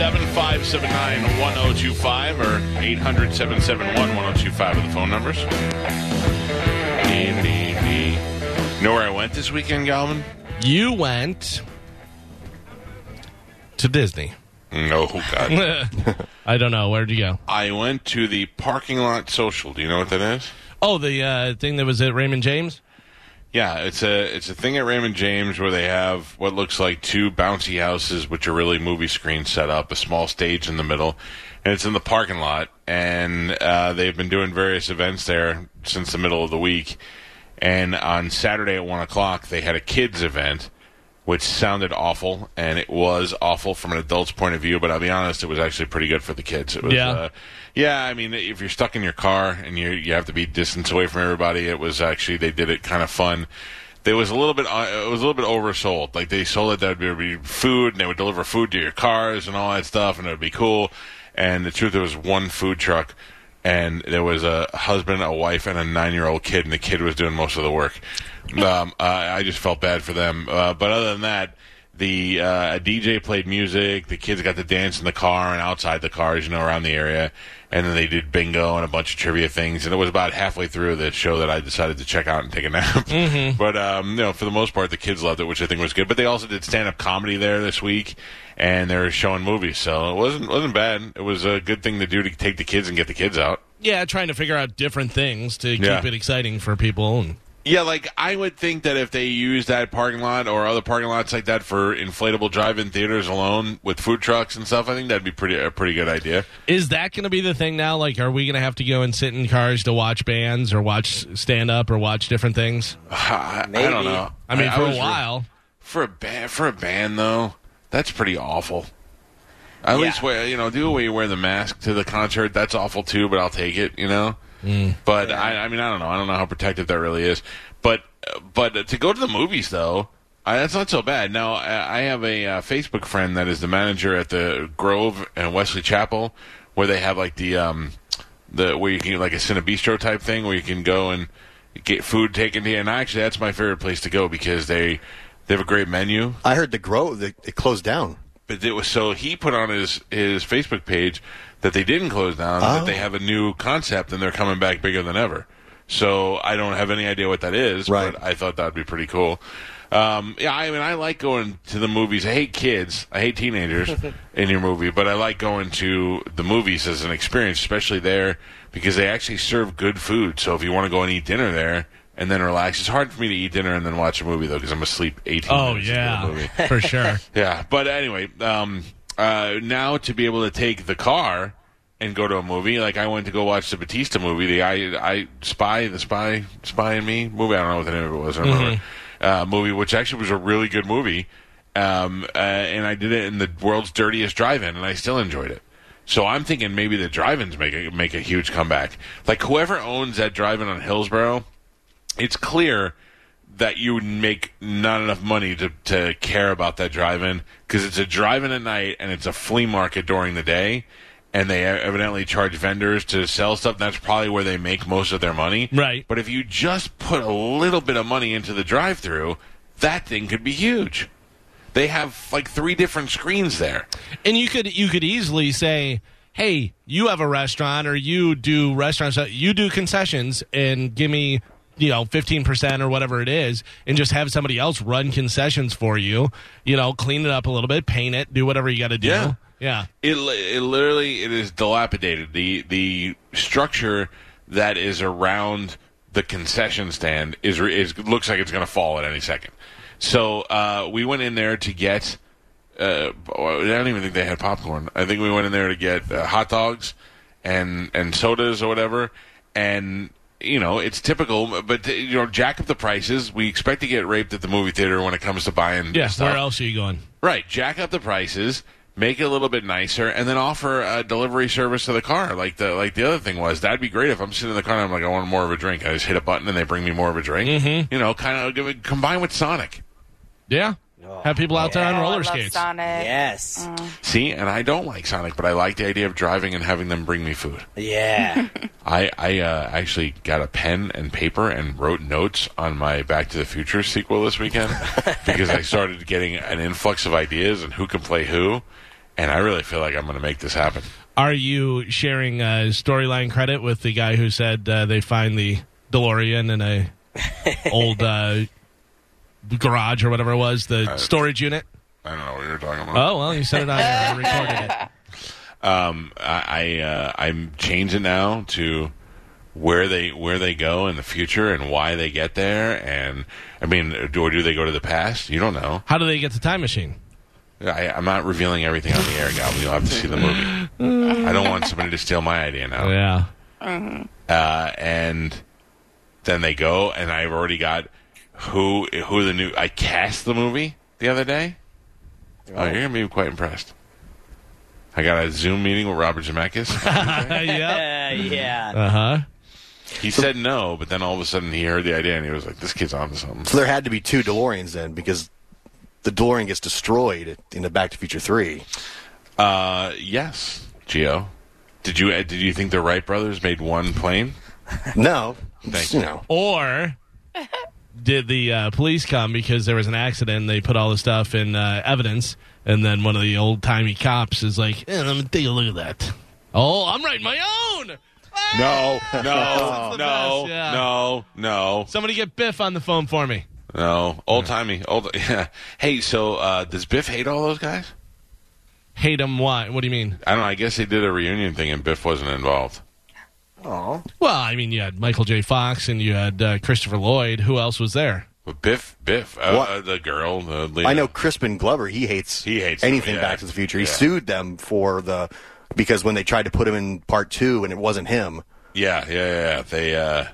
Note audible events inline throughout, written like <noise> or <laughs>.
579 1025 or 800 771 1025 are the phone numbers. You know where I went this weekend, Galvin? You went to Disney. No, God. <laughs> I don't know. Where'd you go? I went to the parking lot social. Do you know what that is? Oh, the uh, thing that was at Raymond James? Yeah, it's a it's a thing at Raymond James where they have what looks like two bouncy houses, which are really movie screens set up, a small stage in the middle, and it's in the parking lot. And uh, they've been doing various events there since the middle of the week. And on Saturday at one o'clock, they had a kids event, which sounded awful, and it was awful from an adult's point of view. But I'll be honest, it was actually pretty good for the kids. It was, Yeah. uh, yeah. I mean, if you're stuck in your car and you you have to be distance away from everybody, it was actually they did it kind of fun. There was a little bit. Uh, it was a little bit oversold. Like they sold it that would be food, and they would deliver food to your cars and all that stuff, and it would be cool. And the truth, there was one food truck, and there was a husband, a wife, and a nine-year-old kid, and the kid was doing most of the work. <laughs> Um, I I just felt bad for them. Uh, but other than that, the uh, a DJ played music. The kids got to dance in the car and outside the cars, you know, around the area. And then they did bingo and a bunch of trivia things. And it was about halfway through the show that I decided to check out and take a nap. <laughs> But um, you know, for the most part, the kids loved it, which I think was good. But they also did stand up comedy there this week, and they were showing movies, so it wasn't wasn't bad. It was a good thing to do to take the kids and get the kids out. Yeah, trying to figure out different things to Yeah. keep it exciting for people. And Yeah, like I would think that if they use that parking lot or other parking lots like that for inflatable drive-in theaters alone with food trucks and stuff, I think that'd be pretty a pretty good idea. is that going to be the thing now? Like, are we going to have to go and sit in cars to watch bands or watch stand up or watch different things? <sighs> I, I don't know. I mean, I for was a re- while. for a band for a band though, that's pretty awful. At Yeah. least wear you know do where you wear the mask to the concert. That's awful too, but I'll take it. You know. Mm. But I, I mean, I don't know. I don't know how protective that really is. But but to go to the movies though, I, that's not so bad. Now I I have a uh, Facebook friend that is the manager at the Grove and Wesley Chapel, where they have like the um the where you can like a Cinebistro type thing where you can go and get food taken to you. And actually, that's my favorite place to go because they they have a great menu. I heard the Grove it, it closed down. But it was so he put on his his Facebook page that they didn't close down, that Oh. they have a new concept and they're coming back bigger than ever. So I don't have any idea what that is, Right. but I thought that'd be pretty cool. Um, yeah, I mean, I like going to the movies. I hate kids. I hate teenagers <laughs> in your movie, but I like going to the movies as an experience, especially there because they actually serve good food. So if you want to go and eat dinner there and then relax, it's hard for me to eat dinner and then watch a movie though because I'm asleep 18 Oh, minutes into the movie. yeah, for sure. <laughs> Yeah, but anyway, um, uh, now to be able to take the car and go to a movie, like I went to go watch the Bautista movie, the I, I Spy, the Spy, Spy and Me movie. I don't know what the name of it was. I don't remember. Uh, movie, which actually was a really good movie, um, uh, and I did it in the world's dirtiest drive-in, and I still enjoyed it. So I'm thinking maybe the drive-ins make a, make a huge comeback. Like whoever owns that drive-in on Hillsborough, it's clear that you would make not enough money to, to care about that drive-in because it's a drive-in at night and it's a flea market during the day and they evidently charge vendors to sell stuff that's probably where they make most of their money Right. but if you just put a little bit of money into the drive-through that thing could be huge they have like three different screens there And you could you could easily say, "Hey, you have a restaurant, or you do restaurants, uh, you do concessions, and give me." You know, fifteen percent or whatever it is, and just have somebody else run concessions for you. You know, clean it up a little bit, paint it, do whatever you got to do. Yeah. yeah. It, it literally it is dilapidated. The the structure that is around the concession stand is is looks like it's going to fall at any second. So uh, we went in there to get. Uh, I don't even think they had popcorn. I think we went in there to get uh, hot dogs and and sodas or whatever. And you know, it's typical, but you know, jack up the prices. We expect to get raped at the movie theater when it comes to buying. Yeah, stuff. where else are you going? Right, jack up the prices, make it a little bit nicer, and then offer a delivery service to the car. Like the like the other thing was, that'd be great if I'm sitting in the car and I'm like, I want more of a drink. I just hit a button and they bring me more of a drink. Mm-hmm. You know, kind of combine with Sonic. Yeah. Have people out there on Oh, I roller love skates. Sonic. Yes. See, and I don't like Sonic, but I like the idea of driving and having them bring me food. Yeah. <laughs> I I uh, actually got a pen and paper and wrote notes on my Back to the Future sequel this weekend <laughs> because I started getting an influx of ideas and who can play who, and I really feel like I'm going to make this happen. Are you sharing uh, storyline credit with the guy who said uh, they find the DeLorean in a <laughs> old uh, garage or whatever it was, the storage unit? I don't know what you're talking about. Oh well, you said it on here. I recorded it. <laughs> Um, I, I uh, I'm changing now to where they where they go in the future and why they get there. And I mean, do or do they go to the past? You don't know. How do they get the time machine? I, I'm not revealing everything on the air, Galvin. You'll have to see the movie. <laughs> I don't want somebody to steal my idea now. Yeah. Uh, and then they go, and I've already got who who the new. I cast the movie the other day. Oh, you're gonna be quite impressed. I got a Zoom meeting with Robert Zemeckis. <laughs> yeah. <laughs> Yeah. Uh huh. He said no, but then all of a sudden he heard the idea and he was like, "This kid's on to something." So there had to be two DeLoreans then, because the DeLorean gets destroyed in the Back to Future Three. Uh, yes, Gio. Did you uh, did you think the Wright brothers made one plane? <laughs> No, Thank you you. know. Or did the uh, police come because there was an accident? They put all the stuff in uh, evidence, and then one of the old timey cops is like, eh, "Let me take a look at that." Oh, I'm writing my own. No, no, <laughs> That's no, yeah. no, no, Somebody get Biff on the phone for me. no. Old timey, <laughs> old. Yeah. Hey, so uh, does Biff hate all those guys? Hate him? Why? What do you mean? I don't know. I guess they did a reunion thing and Biff wasn't involved. Oh. Well, I mean, you had Michael J. Fox and you had uh, Christopher Lloyd. Who else was there? But Biff, Biff, uh, What? uh, the girl, the lead. I know Crispin Glover. He hates He hates them, anything yeah. Back to the Future. He Yeah. sued them for the because when they tried to put him in part two and it wasn't him. Yeah, yeah, yeah. They uh,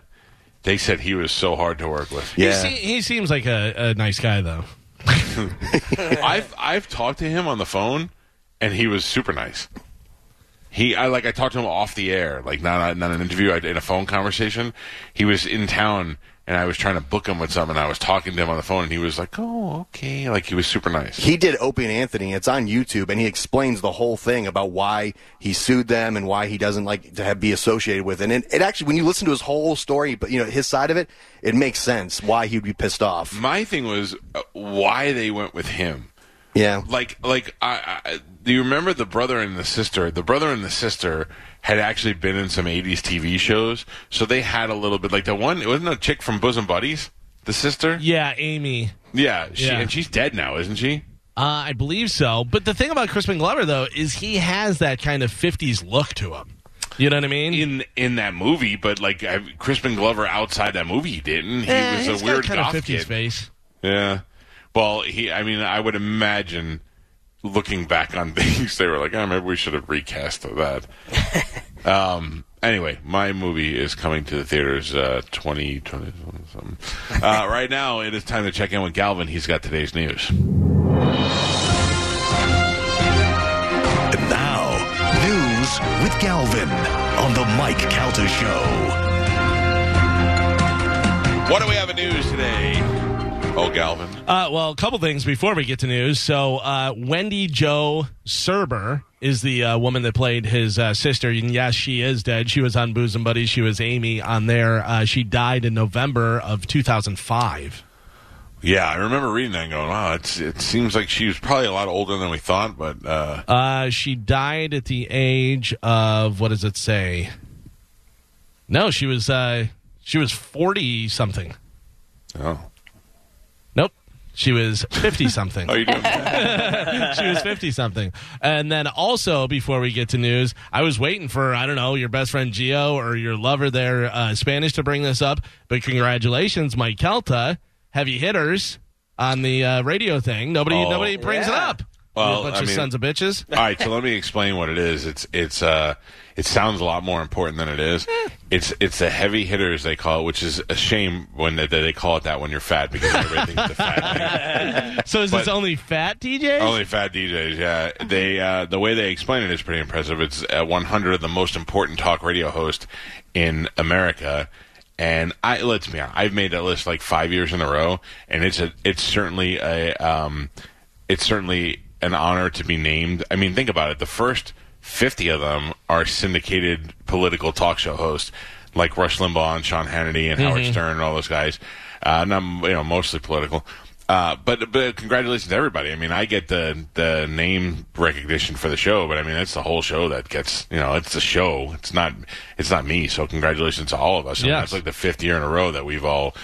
they said he was so hard to work with. Yeah. He, se- he seems like a, a nice guy, though. <laughs> I've I've talked to him on the phone, and he was super nice. He, I like, I talked to him off the air, like not not an interview, I, in a phone conversation. He was in town, and I was trying to book him with something. I was talking to him on the phone, and he was like, "Oh, okay," like he was super nice. He did Opie and Anthony. It's on YouTube, and he explains the whole thing about why he sued them and why he doesn't like to have, be associated with. it. And it, it actually, when you listen to his whole story, but you know his side of it, it makes sense why he'd be pissed off. My thing was uh, why they went with him. Yeah, like like I, I do you remember the brother and the sister the brother and the sister had actually been in some 80s tv shows so they had a little bit like the one it wasn't a chick from bosom buddies the sister Yeah, Amy. yeah, she, Yeah. and she's dead now isn't she Uh, I believe so. But the thing about Crispin Glover, though, is he has that kind of 50s look to him. You know what I mean? in in that movie but like I- crispin glover outside that movie he didn't he Eh, was he's a got weird kind goth of 50s kid face. yeah well he i mean i would imagine looking back on <laughs> things they were like oh maybe we should have recast that. <laughs> Um anyway my movie is coming to the theaters uh 20, 20 something. Uh <laughs> right now it is time to check in with galvin. He's got today's news. And now, news with Galvin on the Mike Calta Show. what do we have in news today oh galvin Uh, well, a couple things before we get to news. So, uh, Wendie Jo Sperber is the uh, woman that played his uh, sister. And yes, she is dead. She was on Bosom Buddies. She was Amy on there. Uh, she died in November of 2005. yeah i remember reading that and going wow it's it seems like she was probably a lot older than we thought but uh Uh, she died at the age of what does it say? No, she was uh, she was forty something. oh she was fifty something. how <laughs> you doing <laughs> she was 50 something. And then also, before we get to news, I was waiting for, I don't know, your best friend Gio or your lover there, uh, Spanish, to bring this up. But congratulations, Mike Calta. Heavy hitters on the uh, radio thing. Nobody Oh. nobody brings it up. Well, a bunch I of mean- sons of bitches. All right, so let me explain what it is. It's it's uh it sounds a lot more important than it is. It's it's the heavy hitters they call it, which is a shame when they, they call it that when you're fat because everybody thinks it's a fat thing. <laughs> So is this only fat DJs? Only fat DJs, yeah. They uh, the way they explain it is pretty impressive. It's uh, 100 of the most important talk radio hosts in America, and I let's be honest, I've made that list like five years in a row, and it's a it's certainly a um, it's certainly an honor to be named. I mean, think about it. The first 50 of them are syndicated political talk show hosts like Rush Limbaugh and Sean Hannity and Howard Stern and all those guys. Uh, and I'm, you know, mostly political. Uh, but but congratulations to everybody. I mean, I get the the name recognition for the show, but I mean, it's the whole show that gets you know, it's the show. It's not it's not me. So congratulations to all of us. Yes. that's like the fifth year in a row that we've all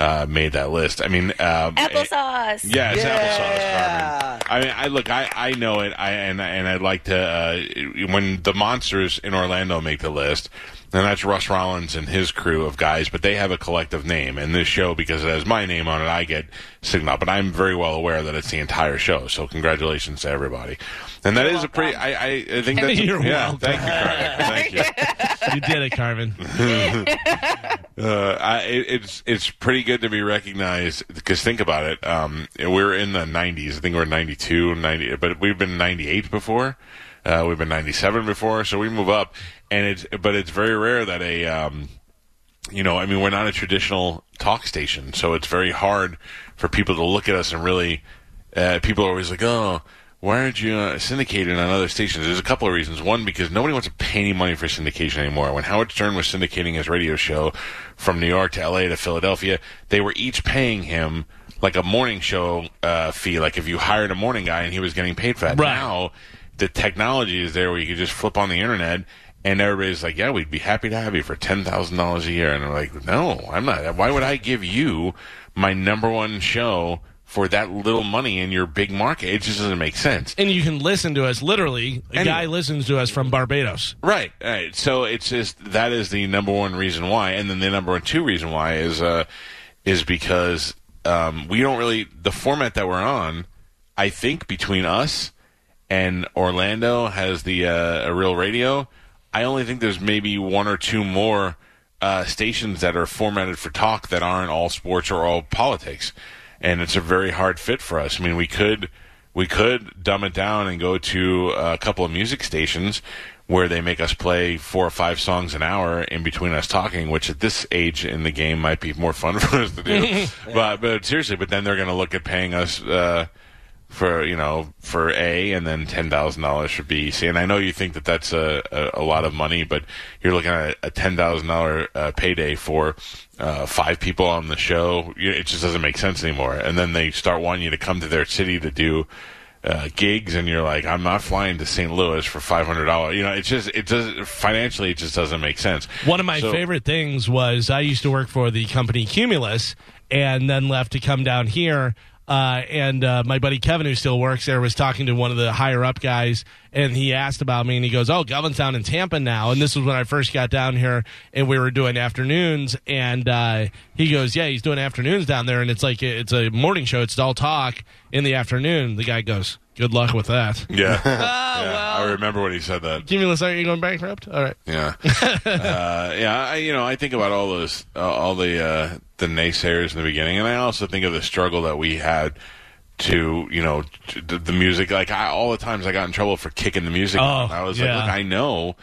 uh, made that list. I mean, um, Applesauce. yeah, it's Yeah. applesauce, Carmen. I mean, I look, I, I know it, I and and I'd like to uh, when the monsters in Orlando make the list, and that's Russ Rollins and his crew of guys, but they have a collective name, and this show because it has my name on it, I get signal, but I'm very well aware that it's the entire show. So congratulations to everybody, and that is a pretty. I I, I think <laughs> that's You're yeah. welcome. Thank you, Carmen. Thank you. <laughs> you did it, Carvin. <laughs> Uh, I, it, it's it's pretty good to be recognized because think about it. Um, we're in the 90s. I think we're 92, 90, but we've been 98 before. Uh, we've been 97 before, so we move up. And it's but it's very rare that a um, you know, I mean, we're not a traditional talk station, so it's very hard for people to look at us and really. Uh, people are always like, "Oh, why aren't you uh, syndicated on other stations?" There's a couple of reasons. One, because nobody wants to pay any money for syndication anymore. When Howard Stern was syndicating his radio show from New York to L.A. to Philadelphia, they were each paying him like a morning show uh, fee. Like if you hired a morning guy and he was getting paid for that. Right. Now, the technology is there where you can just flip on the internet. And everybody's like, "Yeah, we'd be happy to have you for ten thousand dollars a year." And I'm like, "No, I'm not. Why would I give you my number one show for that little money in your big market? It just doesn't make sense." And you can listen to us. Literally, a Anyway. guy listens to us from Barbados. Right, right. So it's just that is the number one reason why, and then the number one two reason why is uh, is because um, we don't really the format that we're on. I think between us and Orlando has the uh, a real radio. I only think there's maybe one or two more uh, stations that are formatted for talk that aren't all sports or all politics, and it's a very hard fit for us. I mean, we could we could dumb it down and go to a couple of music stations where they make us play four or five songs an hour in between us talking, which at this age in the game might be more fun <laughs> for us to do. <laughs> but but seriously, but then they're going to look at paying us. Uh, for you know for A and then ten thousand dollars for B. See, and I know you think that that's a, a, a lot of money, but you're looking at a ten thousand dollar uh, payday for uh, five people on the show. It just doesn't make sense anymore. And then they start wanting you to come to their city to do. Uh, gigs and you're like, I'm not flying to St. Louis for five hundred dollars. You know, it's just it does financially it just doesn't make sense. One of my So- favorite things was I used to work for the company Cumulus and then left to come down here. Uh, and uh, my buddy Kevin, who still works there, was talking to one of the higher up guys, and he asked about me, and he goes, "Oh, Galvin's down in Tampa now." And this was when I first got down here, and we were doing afternoons. And uh, he goes, "Yeah, he's doing afternoons down there, and it's like it's a morning show. It's all talk in the afternoon." The guy goes, "Good luck with that." <laughs> Yeah, <laughs> yeah. well. I remember when he said that. Cumulus, are you going bankrupt? All right. Yeah, <laughs> uh, yeah. I, you know, I think about all those, uh, all the uh, the naysayers in the beginning, and I also think of the struggle that we had to, you know, to the, the music. Like I, all the times I got in trouble for kicking the music. Oh, on. I was yeah. like, look, I know.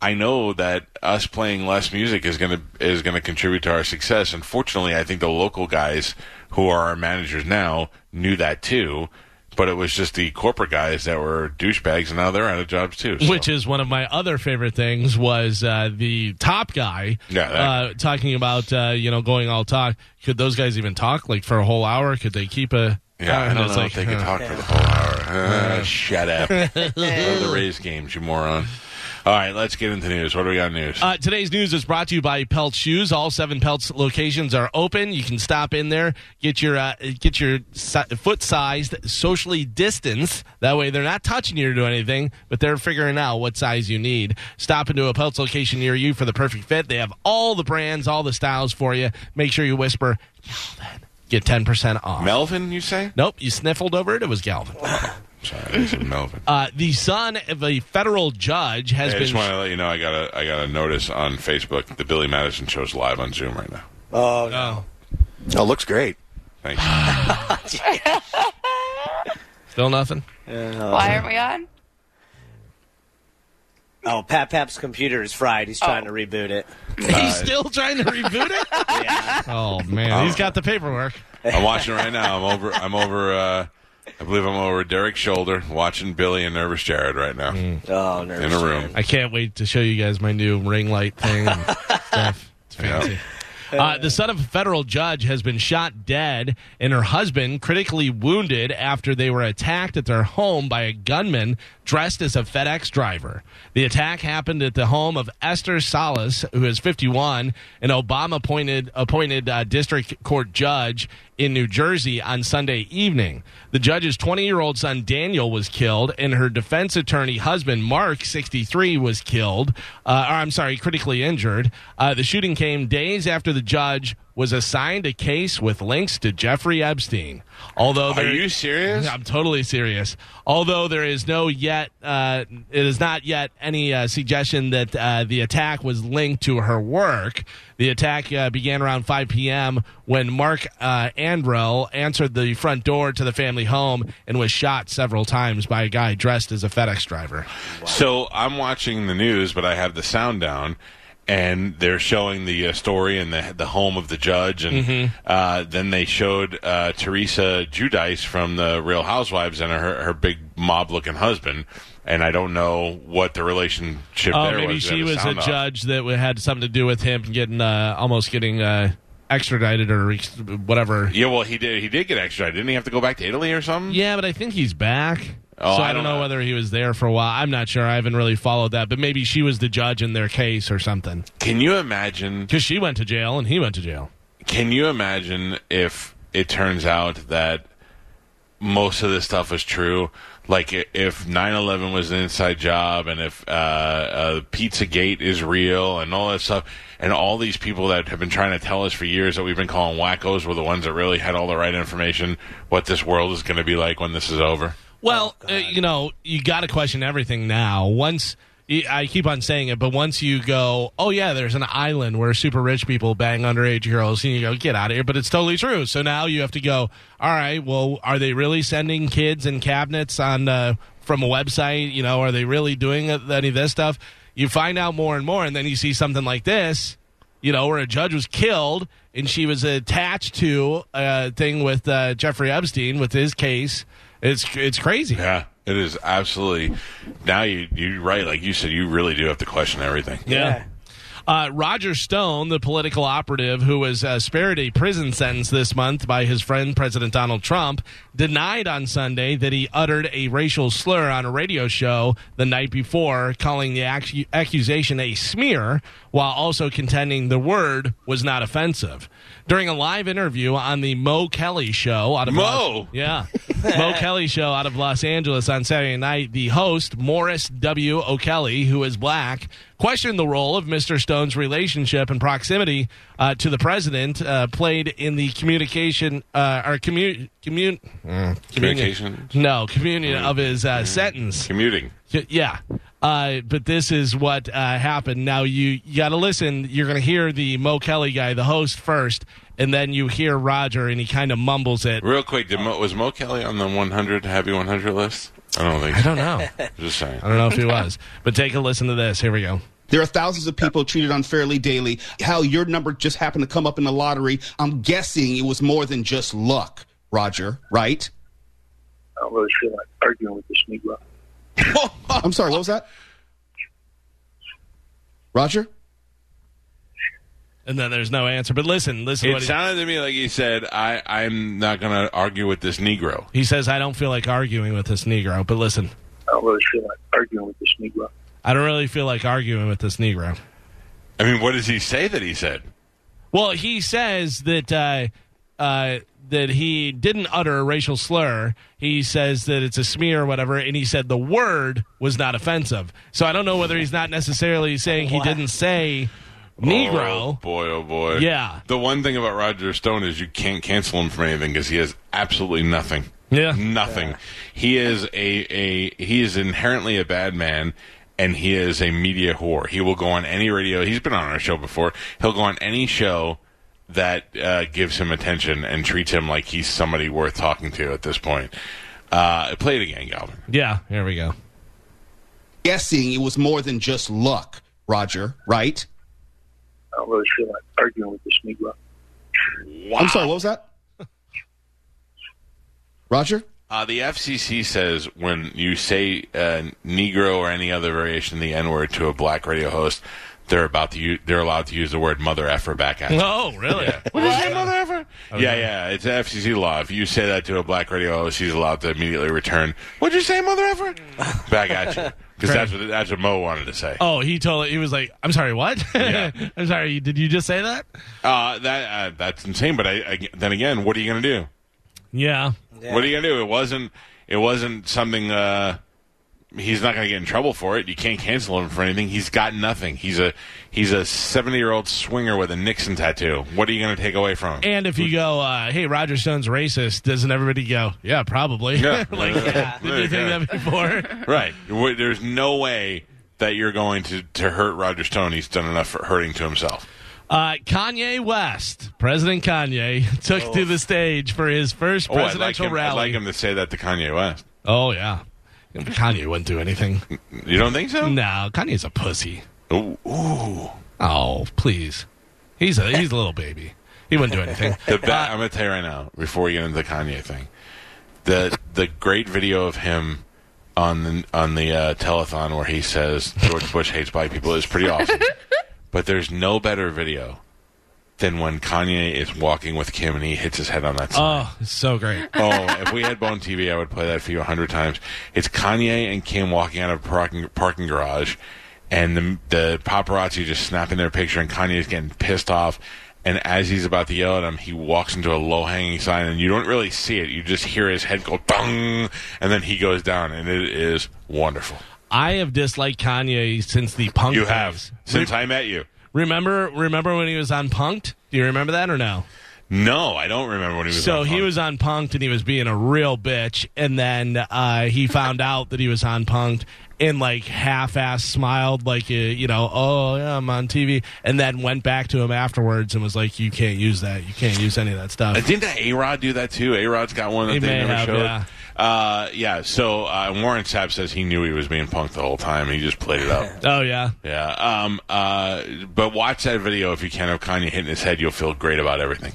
I know that us playing less music is gonna is gonna contribute to our success. Unfortunately, I think the local guys who are our managers now knew that too, but it was just the corporate guys that were douchebags, and now they're out of jobs too. so. Which is one of my other favorite things was uh, the top guy Yeah, uh, talking about uh, you know going all talk. Could those guys even talk like for a whole hour? Could they keep a? Yeah, I don't it's know like, if they can talk for the whole hour. <laughs> Uh, shut up. <laughs> Go to the Rays games, you moron. All right, let's get into news. What do we got news? Uh, today's news is brought to you by Peltz Shoes. All seven Peltz locations are open. You can stop in there, get your uh, get your si- foot sized, socially distanced. That way, they're not touching you or doing anything, but they're figuring out what size you need. Stop into a Peltz location near you for the perfect fit. They have all the brands, all the styles for you. Make sure you whisper Calvin get 10% off. Melvin, you say? nope, you sniffled over it. It was Galvin. <laughs> Sorry, I said Melvin. Uh, the son of a federal judge has Hey, I been. just want to let you know I got a I got a notice on Facebook. The Billy Madison show's live on Zoom right now. Oh, no. oh, Oh, looks great. Thank you. <laughs> still nothing? Why aren't we on? oh, Pat Pap's computer is fried. He's trying to reboot it. <laughs> He's still trying to reboot it? <laughs> Yeah. Oh, man. He's got the paperwork. I'm watching right now. I'm over. I'm over. Uh, I believe I'm over Derek's shoulder, watching Billy and Nervous Jared right now Oh, nervous. in a room. I can't wait to show you guys my new ring light thing and <laughs> stuff. It's fancy. Uh, the son of a federal judge has been shot dead and her husband critically wounded after they were attacked at their home by a gunman dressed as a FedEx driver. The attack happened at the home of Esther Salas, who is 51, an Obama appointed appointed uh, district court judge in New Jersey on Sunday evening. The judge's 20 year old son Daniel was killed, and her defense attorney husband Mark, 63, was killed. Uh, or I'm sorry, critically injured. Uh, the shooting came days after the judge was assigned a case with links to Jeffrey Epstein. Although Are you serious? I'm totally serious. Although there is no yet, uh, it is not yet any uh, suggestion that uh, the attack was linked to her work. The attack uh, began around 5 p.m. when Mark uh, Anderl answered the front door to the family home and was shot several times by a guy dressed as a FedEx driver. So I'm watching the news, but I have the sound down, and they're showing the uh, story and the the home of the judge, and Mm-hmm. uh, then they showed uh, Teresa Giudice from the Real Housewives and her her big mob looking husband. And I don't know what the relationship Oh, maybe was. she was a off. judge that had something to do with him getting uh, almost getting uh, extradited or whatever. Yeah, well, he did. He did get extradited. Didn't he have to go back to Italy or something? Yeah, but I think he's back. Oh, so I I, don't know know. whether he was there for a while. I'm not sure. I haven't really followed that, but maybe she was the judge in their case or something. Can you imagine? Because she went to jail and he went to jail. Can you imagine if it turns out that most of this stuff is true? Like if 9/11 was an inside job, and if uh, uh, PizzaGate is real, and all that stuff, and all these people that have been trying to tell us for years that we've been calling wackos were the ones that really had all the right information, what this world is going to be like when this is over. Well, uh, you know, you got to question everything now. Once I keep on saying it, but once you go, oh yeah, there's an island where super rich people bang underage girls, and you go, get out of here. But it's totally true. So now you have to go. All right, well, are they really sending kids and cabinets on uh, from a website? You know, are they really doing any of this stuff? You find out more and more, and then you see something like this. You know, where a judge was killed and she was attached to a thing with uh, Jeffrey Epstein with his case. It's it's crazy. Yeah, it is absolutely. Now you you're right, like you said, you really do have to question everything. Yeah. Uh, Roger Stone, the political operative who was uh, spared a prison sentence this month by his friend President Donald Trump, denied on Sunday that he uttered a racial slur on a radio show the night before, calling the ac- accusation a smear, while also contending the word was not offensive. During a live interview on the Mo Kelly show out of Mo? Los- yeah, <laughs> Mo Kelly show out of Los Angeles on Saturday night, the host Morris W. O'Kelly, who is black, questioned the role of Mr. Stone's relationship and proximity uh, to the president uh, played in the communication uh, or commu- commun- uh, Communication? No, communion of his uh, sentence. Commuting. Yeah. Uh, but this is what uh, happened. Now you, you got to listen. You're going to hear the Mo Kelly guy, the host, first, and then you hear Roger, and he kind of mumbles it. Real quick, did Mo, was Mo Kelly on the 100 Heavy 100 list? I don't think. I don't know. <laughs> Just saying. I don't know if he was. But take a listen to this. Here we go. There are thousands of people treated unfairly daily. How your number just happened to come up in the lottery, I'm guessing it was more than just luck, Roger, right? I don't really feel like arguing with this Negro. I'm sorry, what was that? Roger? And then there's no answer. But listen, listen. It What he, sounded to me like he said, I, I'm not going to argue with this Negro. he says, I don't feel like arguing with this Negro. But listen, I don't really feel like arguing with this Negro. I don't really feel like arguing with this Negro. I mean, what does he say that he said? Well, he says that uh, uh, that he didn't utter a racial slur. He says that it's a smear or whatever, and he said the word was not offensive. So I don't know whether he's not necessarily saying he didn't say Negro. Oh, oh boy, oh boy. Yeah. The one thing about Roger Stone is you can't cancel him for anything because he has absolutely nothing. Yeah. Nothing. He is a, a he is inherently a bad man and he is a media whore. He will go on any radio. He's been on our show before. He'll go on any show that uh, gives him attention and treats him like he's somebody worth talking to at this point. Uh, play it again, Galvin. Yeah, here we go. Guessing it was more than just luck, Roger, right? I don't really feel like arguing with this Negro. I'm sorry, what was that? Roger? Uh, the FCC says when you say uh, Negro or any other variation of the N word to a black radio host, they're about to use, they're allowed to use the word mother effer back at you. Oh, really? Yeah. What did you say, mother effer? Yeah, yeah. It's FCC law. If you say that to a black radio host, he's allowed to immediately return. What'd you say, mother effer? <laughs> Back at you. Because that's what that's what Mo wanted to say. Oh, he told he was like, "I'm sorry, what? <laughs> Yeah. <laughs> I'm sorry. Did you just say that?" Uh, that uh, that's insane. But I, I, then again, what are you going to do? Yeah. What are you gonna do? It wasn't. It wasn't something. Uh, he's not gonna get in trouble for it. You can't cancel him for anything. He's got nothing. He's a he's a seventy year old swinger with a Nixon tattoo. What are you gonna take away from him? And if you go, uh, "Hey, Roger Stone's racist," doesn't everybody go, "Yeah, probably"? Yeah. <laughs> like, Yeah. did you think that before? <laughs> right. There's no way that you're going to to hurt Roger Stone. He's done enough for hurting to himself. Uh, Kanye West, President Kanye, took to the stage for his first Oh, I'd like, presidential him, I'd like him to say that to Kanye West. Oh yeah, Kanye wouldn't do anything. You don't think so? No, Kanye's a pussy. Ooh. ooh. Oh, please, he's a he's a little baby. He wouldn't do anything. <laughs> The be- I'm going to tell you right now, before we get into the Kanye thing, the the great video of him on the on the uh, telethon where he says George Bush hates black people is pretty awesome. <laughs> but there's no better video than when Kanye is walking with Kim and he hits his head on that sign. Oh, it's so great. <laughs> Oh, if we had Bone TV, I would play that for you a hundred times. It's Kanye and Kim walking out of a parking, parking garage, and the, the paparazzi just snapping their picture, and Kanye is getting pissed off. And as he's about to yell at him, he walks into a low hanging sign, and you don't really see it. You just hear his head go dong, and then he goes down, and it is wonderful. I have disliked Kanye since the punk. You days. have since I met you. Remember, remember when he was on Punked? Do you remember that or no? No, I don't remember when he was. So on he was on Punked and he was being a real bitch, and then uh, he found <laughs> out that he was on Punked and like half-ass smiled, like uh, you know, oh yeah, I'm on TV, and then went back to him afterwards and was like, you can't use that, you can't use any of that stuff. Uh, didn't A Rod do that too? A Rod's got one that He they never have, showed. yeah. Uh, yeah. So uh, Warren Sapp says he knew he was being punked the whole time. He just played it up. <laughs> Oh yeah, yeah. Um. Uh. But watch that video if you can of Kanye hitting his head. You'll feel great about everything.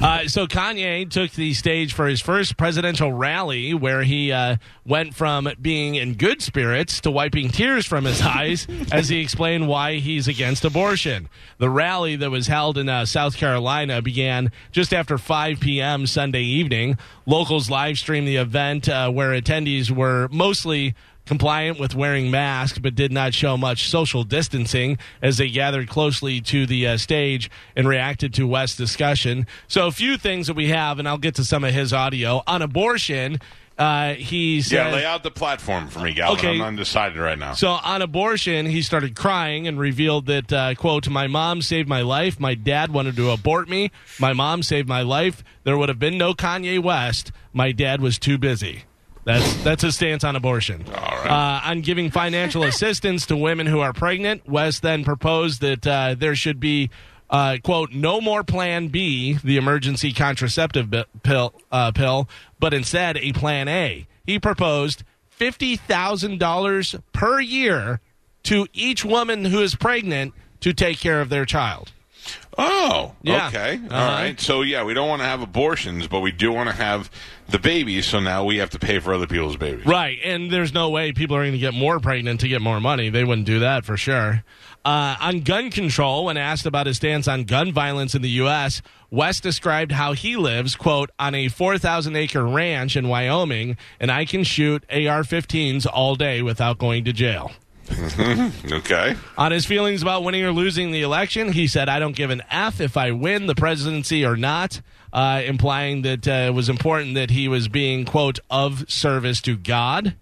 Uh, so Kanye took the stage for his first presidential rally, where he uh, went from being in good spirits to wiping tears from his <laughs> eyes as he explained why he's against abortion. The rally that was held in uh, South Carolina began just after 5 p.m. Sunday evening. Locals live streamed the event, uh, where attendees were mostly compliant with wearing masks, but did not show much social distancing as they gathered closely to the uh, stage and reacted to West's discussion. So, a few things that we have, and I'll get to some of his audio on abortion. Uh, he said, yeah. Lay out the platform for me, Galvin. Okay. I'm undecided right now. so on abortion, he started crying and revealed that, uh, quote, my mom saved my life. My dad wanted to abort me. My mom saved my life. There would have been no Kanye West. My dad was too busy. That's that's his stance on abortion. All right. Uh, on giving financial assistance to women who are pregnant, West then proposed that uh, there should be, uh, quote, no more Plan B, the emergency contraceptive bi- pill, uh, pill, but instead a Plan A. He proposed fifty thousand dollars per year to each woman who is pregnant to take care of their child. Oh, Yeah. okay. All Uh-huh. right. So, yeah, we don't want to have abortions, but we do want to have the babies, so now we have to pay for other people's babies. Right, and there's no way people are going to get more pregnant to get more money. They wouldn't do that for sure. Uh, on gun control, when asked about his stance on gun violence in the U.S., West described how he lives, quote, on a 4,000 acre ranch in Wyoming, and I can shoot AR 15s all day without going to jail. <laughs> Okay. On his feelings about winning or losing the election, he said, I don't give an F if I win the presidency or not, uh, implying that uh, it was important that he was being, quote, of service to God.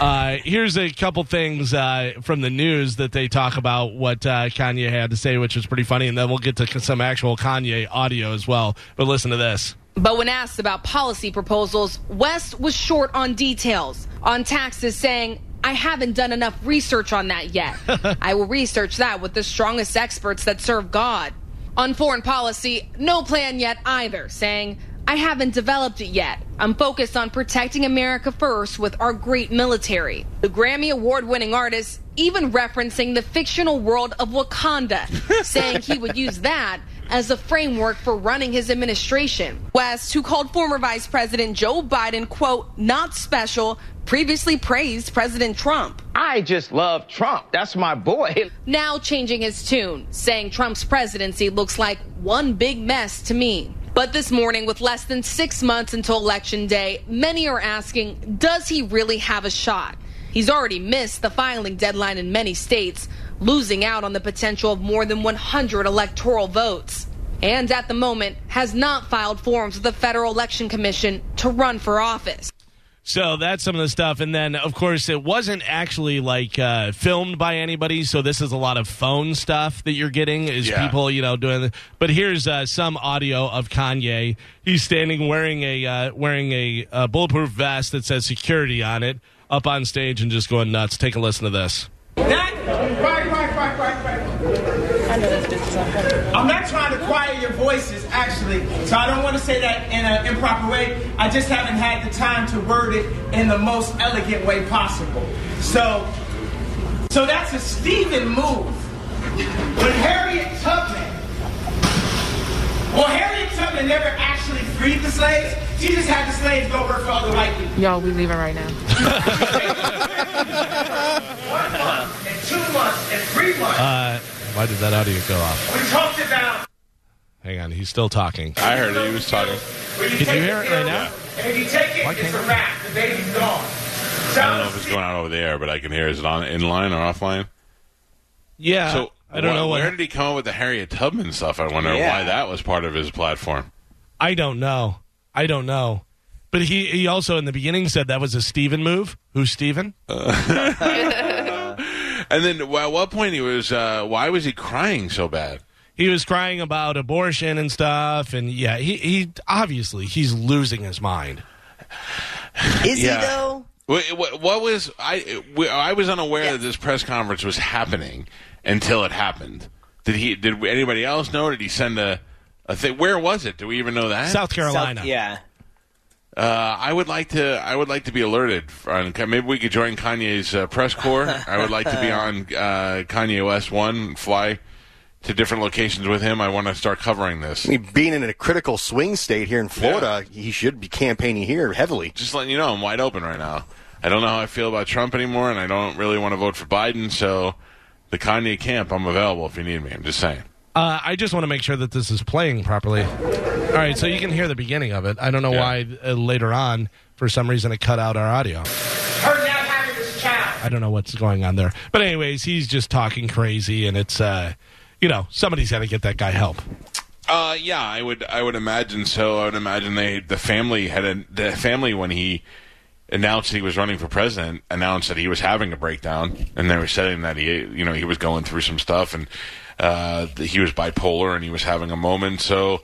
Uh, here's a couple things uh, from the news that they talk about what uh, Kanye had to say, which was pretty funny, and then we'll get to some actual Kanye audio as well. But listen to this. But when asked about policy proposals, West was short on details on taxes, saying, I haven't done enough research on that yet. <laughs> I will research that with the strongest experts that serve God. On foreign policy, no plan yet either, saying, I haven't developed it yet. I'm focused on protecting America first with our great military. The Grammy Award winning artist even referencing the fictional world of Wakanda, <laughs> saying he would use that as a framework for running his administration. West, who called former Vice President Joe Biden, quote, not special, previously praised President Trump. I just love Trump. That's my boy. Now changing his tune, saying Trump's presidency looks like one big mess to me. But this morning, with less than six months until Election Day, many are asking, does he really have a shot? He's already missed the filing deadline in many states, losing out on the potential of more than 100 electoral votes. And at the moment, has not filed forms with the Federal Election Commission to run for office. So that's some of the stuff, and then of course it wasn't actually like uh, filmed by anybody. So this is a lot of phone stuff that you're getting is Yeah. people you know doing. The, but here's uh, some audio of Kanye. He's standing wearing a uh, wearing a, uh bulletproof vest that says security on it, up on stage and just going nuts. Take a listen to this. That, right, right, right, right, right. I'm not trying to quiet your voices, actually. So I don't want to say that in an improper way. I just haven't had the time to word it in the most elegant way possible. So, so that's a Stephen move. But Harriet Tubman, well, Harriet Tubman never actually freed the slaves. She just had the slaves go work for other white people. Y'all, we leaving right now. <laughs> One month, and two months, and three months. Uh, why did that audio go off? we talked about Hang on, he's still talking. I heard it. He was talking. Can you hear it right pill, now? And if you take it, Why it's can't a I- wrap. The baby's gone. I don't know if it's going out over the air, but I can hear. Is it on in line or offline? Yeah, So I don't wh- know what. Where did he come up with the Harriet Tubman stuff? I wonder Yeah. why that was part of his platform. I don't know. I don't know. But he, he also in the beginning said that was a Steven move. Who's Steven? <laughs> <laughs> And then at what point he was? Uh, why was he crying so bad? He was crying about abortion and stuff, and yeah, he, he obviously he's losing his mind. Is Yeah. he though? What, what, what was I? I was unaware that this press conference was happening until it happened. Did he? Did anybody else know? Did he send a? a thing? Where was it? Do we even know that? South Carolina. South- yeah. Uh, I would like to. I would like to be alerted. On, maybe we could join Kanye's uh, press corps. I would like to be on uh, Kanye West One, fly to different locations with him. I want to start covering this. I mean, being in a critical swing state here in Florida, he should be campaigning here heavily. Just letting you know, I'm wide open right now. I don't know how I feel about Trump anymore, and I don't really want to vote for Biden. So, the Kanye camp, I'm available if you need me. I'm just saying. Uh, I just want to make sure that this is playing properly. All right, so you can hear the beginning of it. I don't know Yeah. why uh, later on, for some reason, it cut out our audio. Her now this child. I don't know what's going on there. But anyways, he's just talking crazy, and it's uh, you know somebody's got to get that guy help. Uh, yeah, I would. I would imagine so. I would imagine they, the family had a, the family when he announced he was running for president, announced that he was having a breakdown, and they were saying that he, you know, he was going through some stuff, and uh, he was bipolar, and he was having a moment. So,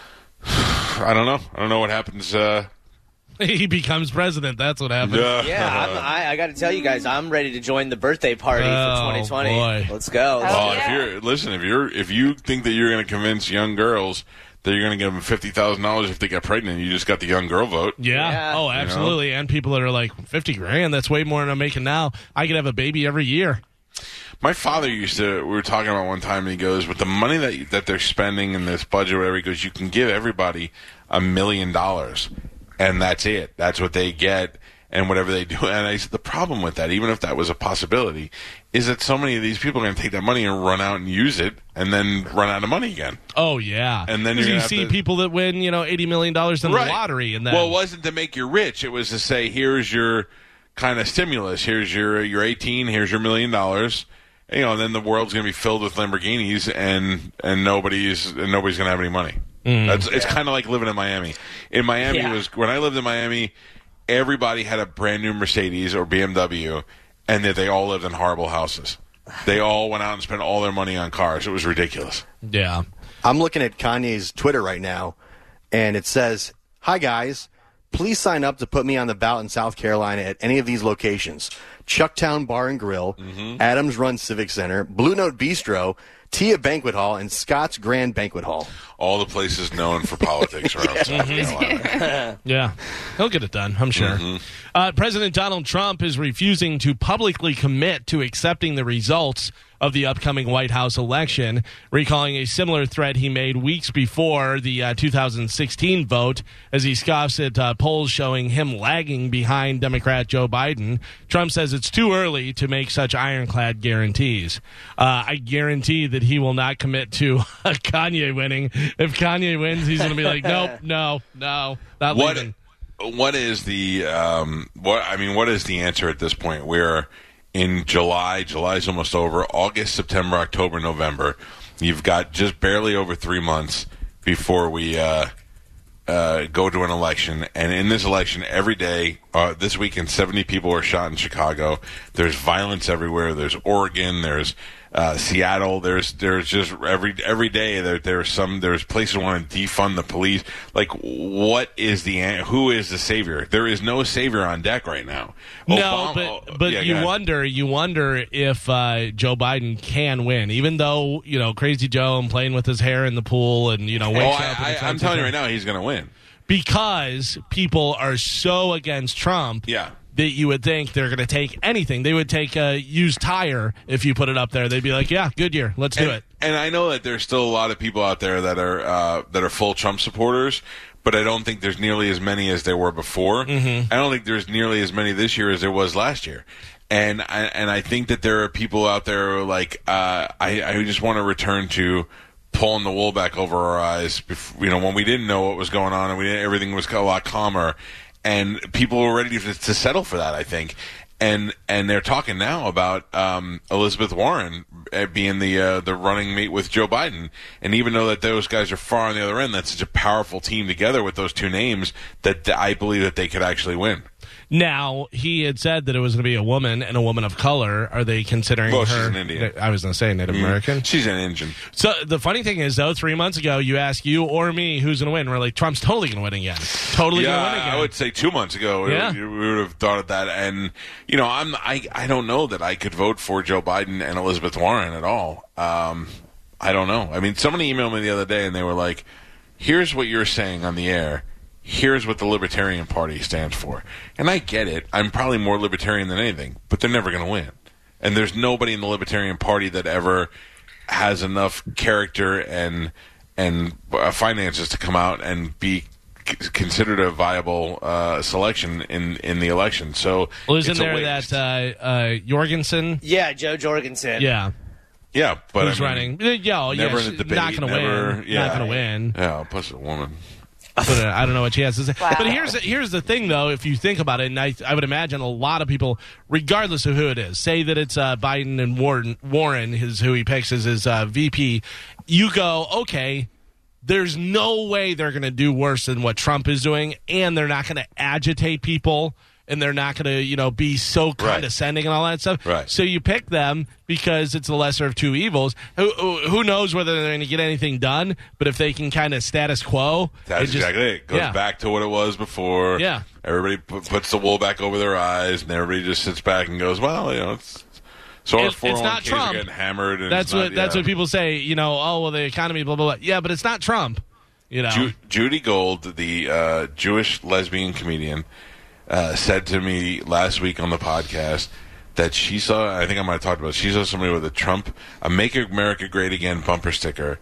<sighs> I don't know. I don't know what happens. Uh, <laughs> he becomes president. That's what happens. yeah, Yeah, I'm, <laughs> I, I got to tell you guys, I'm ready to join the birthday party Oh, for 2020. boy. Let's go. Oh, yeah. if you're listen, if you're if you think that you're going to convince young girls that you're going to give them fifty thousand dollars if they get pregnant, you just got the young girl vote. Yeah. Yeah. Oh, absolutely. And people that are like fifty grand. That's way more than I'm making now. I could have a baby every year. My father used to. We were talking about one time, and he goes, "With the money that that they're spending in this budget, or whatever, he goes, you can give everybody a million dollars, and that's it. That's what they get, and whatever they do." <laughs> And I said, the problem with that, even if that was a possibility, is that so many of these people are going to take that money and run out and use it, and then run out of money again. Oh yeah. And then you're you see to- people that win, you know, eighty million dollars in Right. the lottery, and then well, it wasn't to make you rich. It was to say, here's your kind of stimulus. Here's your you're 18. Here's your million dollars. You know, and then the world's going to be filled with Lamborghinis, and and nobody's and nobody's going to have any money. Mm. That's it's kind of like living in Miami. In Miami Yeah. was when I lived in Miami. everybody had a brand new Mercedes or BMW, and that they all lived in horrible houses. They all went out and spent all their money on cars. It was ridiculous. Yeah. I'm looking at Kanye's Twitter right now, and it says, Hi, guys. Please sign up to put me on the ballot in South Carolina at any of these locations. Chucktown Bar and Grill, mm-hmm. Adams Run Civic Center, Blue Note Bistro, Tia Banquet Hall, and Scott's Grand Banquet Hall. All the places known for politics around South <laughs> Carolina. <laughs> Yeah, he'll get it done, I'm sure. Uh, President Donald Trump is refusing to publicly commit to accepting the results of the upcoming White House election, recalling a similar threat he made weeks before the uh, 2016 vote as he scoffs at uh, polls showing him lagging behind Democrat Joe Biden. Trump says it's too early to make such ironclad guarantees. Uh, I guarantee that he will not commit to <laughs> Kanye winning. If Kanye wins, he's going to be like, <laughs> nope, no, no, not what leaving. what is the um, what I mean? What is the answer at this point? We're in July. July's almost over. August, September, October, November. You've got just barely over three months before we uh, uh, go to an election. And in this election, every day, uh, this weekend, 70 people were shot in Chicago. There's violence everywhere. There's Oregon. There's uh, Seattle. There's there's just every every day there there's some there's places want to defund the police. Like what is the who is the savior? There is no savior on deck right now. No, Obama- but but yeah, you wonder you wonder if uh, Joe Biden can win, even though you know Crazy Joe and playing with his hair in the pool and you know Oh, wakes I, up. and I, I'm telling you right now, he's going to win. because people are so against Trump. Yeah. That you would think they're going to take anything. They would take a used tire if you put it up there. They'd be like, "Yeah, good year, let's do and, it." And I know that there's still a lot of people out there that are uh, that are full Trump supporters, but I don't think there's nearly as many as there were before. Mm-hmm. I don't think there's nearly as many this year as there was last year. And I, and I think that there are people out there like uh, I I just want to return to pulling the wool back over our eyes. Before, you know, when we didn't know what was going on and we didn't, everything was a lot calmer, and people were ready to, to settle for that. I think. And and they're talking now about um, Elizabeth Warren uh, being the uh, the running mate with Joe Biden, and even though that those guys are far on the other end, that's such a powerful team together with those two names that th- I believe that they could actually win. Now he had said that it was going to be a woman and a woman of color. Are they considering Well, her? she's an Indian. I was going to say Native American. She's an Indian. So the funny thing is, though, three months ago, you ask you or me who's going to win. We're like, Trump's totally going to win again. Totally going to win yeah, again. I would say two months ago we- Yeah. we, would have thought of that. And you know, I'm I I don't know that I could vote for Joe Biden and Elizabeth Warren at all. Um, I don't know. I mean, somebody emailed me the other day and they were like, "Here's what you're saying on the air." Here's what the Libertarian Party stands for. And I get it. I'm probably more libertarian than anything, but they're never going to win. And there's nobody in the Libertarian Party that ever has enough character and and uh, finances to come out and be c- considered a viable uh, selection in in the election. So well, isn't it's a there waste. that uh, uh, Jorgensen? Yeah, Jo Jorgensen. Yeah, yeah, but who's I mean, running? Yeah, oh, Never yeah, in a debate. not going to never, win. Yeah, Not going to win. Yeah, plus a woman. <laughs> But uh, I don't know what she has to say. Wow. But here's here's the thing, though. If you think about it, and I, I would imagine a lot of people, regardless of who it is, say that it's uh, Biden and Warren, Warren is who he picks as his uh, VP. You go, okay. There's no way they're going to do worse than what Trump is doing, and they're not going to agitate people, and they're not going to, you know, be so condescending and all that stuff. Right. So you pick them because it's the lesser of two evils. Who, who knows whether they're going to get anything done? But if they can kind of status quo, That's it just- exactly it. Goes yeah. back to what it was before. Yeah. Everybody pu- puts the wool back over their eyes, and everybody just sits back and goes, "Well, you know, it's so our It- it's not Trump. are getting hammered." And That's what not- that's yeah. what people say. You know, oh well, the economy, blah blah blah. Yeah, but it's not Trump. You know, Ju- Judy Gold, the uh, Jewish lesbian comedian, uh, said to me last week on the podcast that she saw. I think I might have talked about. It, she saw somebody with a Trump, a "Make America Great Again" bumper sticker,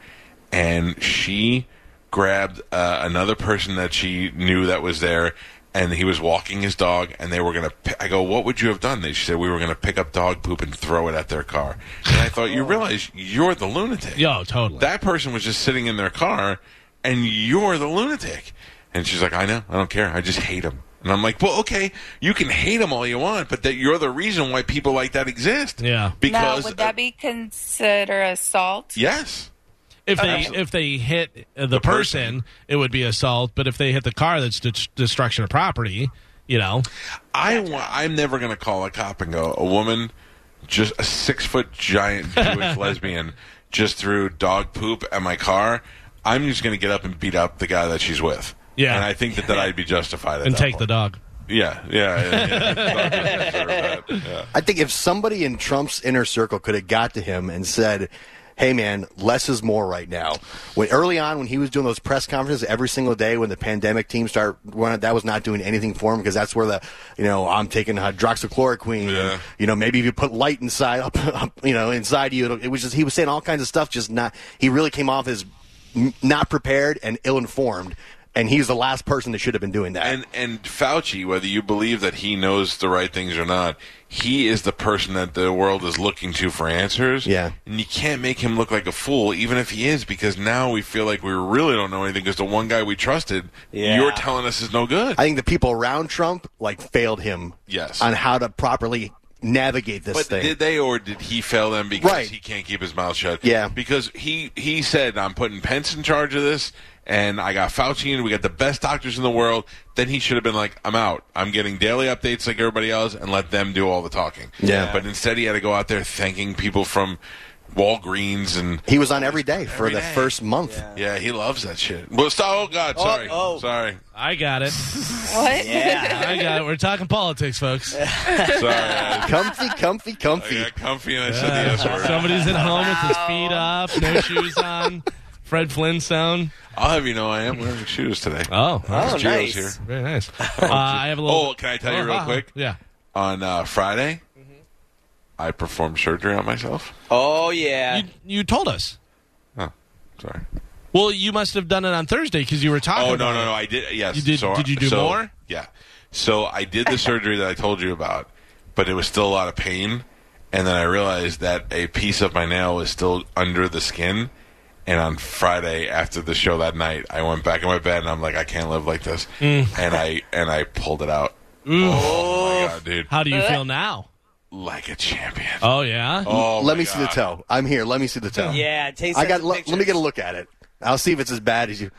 and she grabbed uh, another person that she knew that was there. And he was walking his dog, and they were gonna. Pi- I go, "What would you have done?" They she said, "We were gonna pick up dog poop and throw it at their car." And I thought, "You realize you're the lunatic." yo, totally. that person was just sitting in their car and you're the lunatic. And she's like, I know, I don't care. I just hate him. And I'm like, well, okay, you can hate them all you want, but that you're the reason why people like that exist. yeah. Because now, would that be considered assault? yes, If they Absolutely. if they hit uh, the, The person, person. it would be assault. But if they hit the car, that's de- destruction of property. You know, I wa- I'm never going to call a cop and go, a woman, just a six foot giant Jewish <laughs> lesbian, just threw dog poop at my car. I'm just going to get up and beat up the guy that she's with. Yeah. and I think that, that I'd be justified. At and that take the point. dog. Yeah, yeah, yeah. yeah. The dog doesn't deserve that. Yeah. I think if somebody in Trump's inner circle could have got to him and said, "Hey, man, less is more right now." When early on, when he was doing those press conferences every single day, when the pandemic team started, running, that was not doing anything for him because that's where the, you know, I'm taking hydroxychloroquine. Yeah. And, you know, maybe if you put light inside, <laughs> up, up, you know, inside you, it'll- it was just he was saying all kinds of stuff. Just not. He really came off as not prepared and ill-informed. And he's the last person that should have been doing that. And and Fauci, whether you believe that he knows the right things or not, he is the person that the world is looking to for answers. Yeah. And you can't make him look like a fool, even if he is, because now we feel like we really don't know anything because the one guy we trusted, Yeah. you're telling us is no good. I think the people around Trump like failed him. Yes. On how to properly navigate this But thing. did they, or did he fail them because Right. he can't keep his mouth shut? Yeah. Because he he said, "I'm putting Pence in charge of this, and I got Fauci, and we got the best doctors in the world." Then he should have been like, "I'm out. I'm getting daily updates like everybody else, and let them do all the talking." Yeah. But instead, he had to go out there thanking people from Walgreens and. he was on every day for Every the day. first month. Yeah, he loves that shit. Well, stop. Oh God, oh, sorry, oh. sorry, I got it. What? <laughs> Yeah. I got it. We're talking politics, folks. <laughs> sorry. I, <laughs> Comfy, comfy, I comfy. got comfy and I said the S word. Somebody's at home with his feet up, no shoes on. Fred Flintstone. I'll have you know I am wearing shoes today. Oh, Oh, Gio's nice. here. very nice. <laughs> Uh, I have a little. Oh, can I tell you Oh, real wow. quick? Yeah. On uh, Friday, I performed surgery on myself. Oh yeah. You, you told us. Oh, sorry. Well, you must have done it on Thursday because you were talking. Oh no, about no, it. no! I did. Yes. You did- So- did you do so- more? Yeah. So I did the surgery that I told you about, but it was still a lot of pain. And then I realized that a piece of my nail was still under the skin. And on Friday after the show that night, I went back in my bed and I'm like, I can't live like this. Mm. And I and I pulled it out. Oh my god, dude! How do you feel now? Like a champion. Oh yeah. Oh, let my me see the toe. I'm here. Let me see the toe. Yeah, take I some got. Let, let me get a look at it. I'll see if it's as bad as you.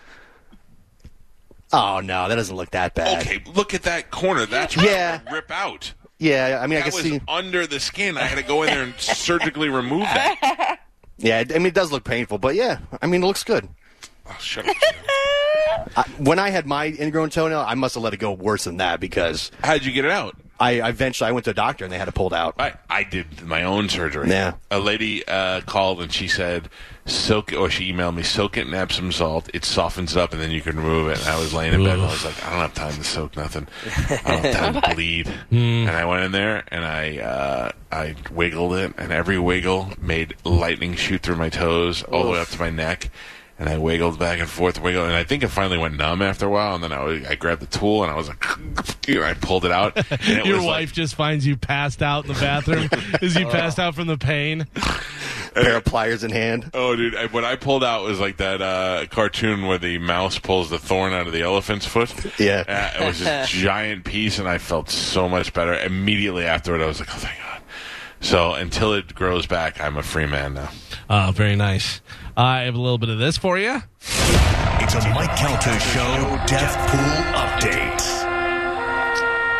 Oh no, that doesn't look that bad. Okay, look at that corner. That's Yeah. yeah. rip out. Yeah, I mean, I can was see. under the skin. I had to go in there and surgically remove that. <laughs> Yeah, I mean, it does look painful, but yeah, I mean, it looks good. Oh, shut up. <laughs> I, when I had my ingrown toenail, I must have let it go worse than that because How'd you get it out? I I eventually I went to a doctor and they had it pulled out. I, I did my own surgery. Yeah. A lady uh, called and she said, soak it, or she emailed me, soak it in Epsom salt. It softens it up and then you can remove it. And I was laying in bed and I was like, I don't have time to soak nothing. I don't have time to <laughs> bleed. And I went in there and I uh, I wiggled it and every wiggle made lightning shoot through my toes all the way up to my neck. And I wiggled back and forth, wiggled, and I think it finally went numb after a while. And then I, was, I grabbed the tool and I was like, and <laughs> I pulled it out. And it Your was wife like, just finds you passed out in the bathroom. <laughs> Is you passed out from the pain? pair of pliers in hand. Oh, dude! I, what I pulled out was like that uh, cartoon where the mouse pulls the thorn out of the elephant's foot. Yeah. Uh, it was this <laughs> giant piece, and I felt so much better immediately afterward. I was like, "Oh, thank God!" So until it grows back, I'm a free man now. Oh, very nice. I have a little bit of this for you. It's a Mike Calta Show Death Pool Update.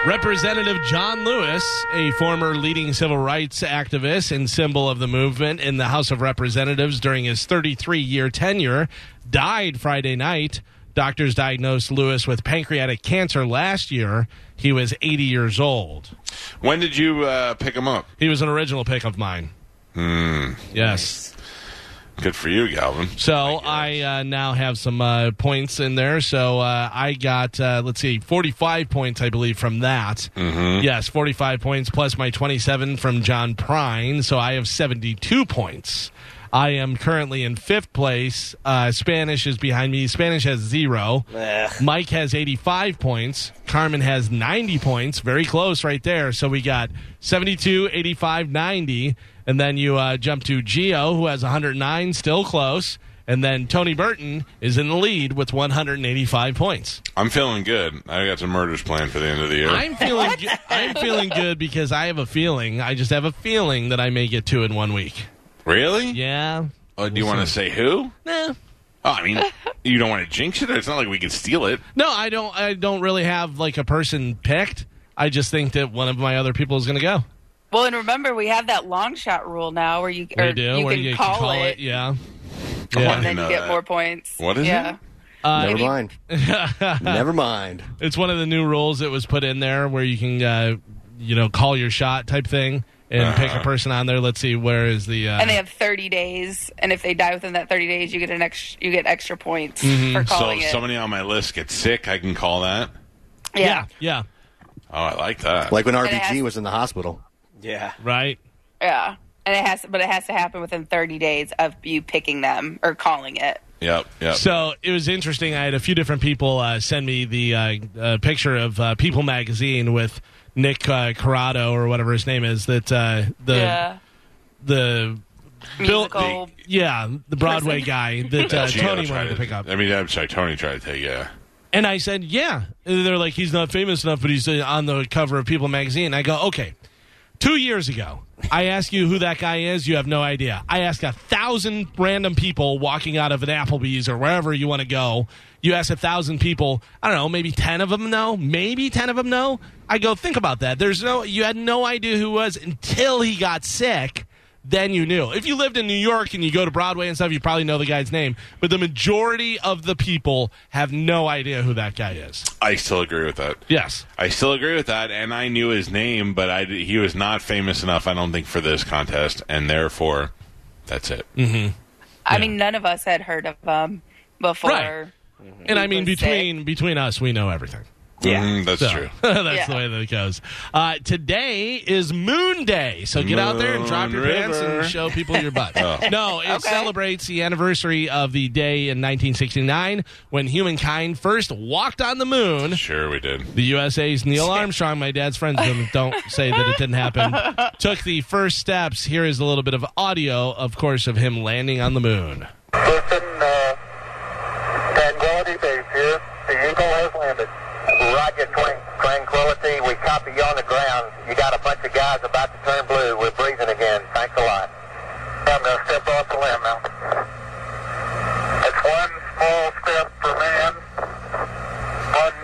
Representative John Lewis, a former leading civil rights activist and symbol of the movement in the House of Representatives during his 33 year tenure, died Friday night. Doctors diagnosed Lewis with pancreatic cancer last year. He was 80 years old. When did you uh, pick him up? He was an original pick of mine. Hmm. Yes. Good for you, Galvin. So I uh, now have some uh, points in there. So uh, I got, uh, let's see, 45 points, I believe, from that. Mm-hmm. Yes, 45 points plus my 27 from John Prine. So I have 72 points. I am currently in fifth place. Uh, Spanish is behind me. Spanish has zero. Ugh. Mike has 85 points. Carmen has 90 points. Very close right there. So we got 72, 85, 90. And then you uh, jump to Gio, who has 109, still close. And then Tony Burton is in the lead with 185 points. I'm feeling good. I got some murders planned for the end of the year. I'm feeling <laughs> good. I'm feeling good because I have a feeling. I just have a feeling that I may get two in one week. Really? Yeah. Oh, do you want to say who? Nah. Oh, I mean, <laughs> you don't want to jinx it. It's not like we can steal it. No, I don't. I don't really have like a person picked. I just think that one of my other people is going to go. Well, and remember, we have that long shot rule now where you, or We do, you where can you call, can call it, it. Yeah. Oh, I Yeah. and then didn't you know get that. more points. What is yeah. it? Uh, Never mind. <laughs> Never mind. It's one of the new rules that was put in there where you can, uh, you know, call your shot type thing and pick a person on there. Let's see, where is the? Uh, And they have 30 days, and if they die within that 30 days, you get an ex- you get extra points for So calling if it. somebody on my list gets sick, I can call that. yeah. yeah, Oh, I like that. Like when RBG has- was in the hospital. Yeah. right. Yeah. And it has, but it has to happen within 30 days of you picking them or calling it. Yep, yep. So it was interesting. I had a few different people uh, send me the uh, uh, picture of uh, People Magazine with Nick uh, Cordero or whatever his name is. That uh, the yeah. the Musical. yeah the Broadway guy <laughs> that uh, Tony wanted to pick up. I mean, I'm sorry, Tony tried to take. Yeah. And I said, yeah. And they're like, he's not famous enough, but he's uh, on the cover of People magazine. I go, okay. Two years ago, I ask you who that guy is. You have no idea. I ask a thousand random people walking out of an Applebee's or wherever you want to go. You ask a thousand people. I don't know. Maybe ten of them know. Maybe ten of them know. I go, think about that. There's no. You had no idea who was until he got sick. Then you knew. If you lived in New York and you go to Broadway and stuff, you probably know the guy's name. But the majority of the people have no idea who that guy is. I still agree with that. Yes. I still agree with that, and I knew his name, but I, he was not famous enough, I don't think, for this contest, and therefore, that's it. Mm-hmm. I mean, none of us had heard of him before. Right. And I mean, was between between us, we know everything. Yeah. Mhm, that's So, true. <laughs> that's Yeah. the way that it goes. Uh, today is Moon Day, so get out there and drop your Moon pants and show people your butt. <laughs> Oh. No, it Okay. celebrates the anniversary of the day in 1969 when humankind first walked on the moon. Sure, we did. The USA's Neil Armstrong, my dad's friends don't say that it didn't happen, <laughs> took the first steps. Here is a little bit of audio, of course, of him landing on the moon. Listen, uh, Tranquility Base here. The Eagle has landed. Roger, Tran- Tranquility. We copy you on the ground. You got a bunch of guys about to turn blue. We're breathing again. Thanks a lot. I'm going to step off the limb now. It's one small step for man, one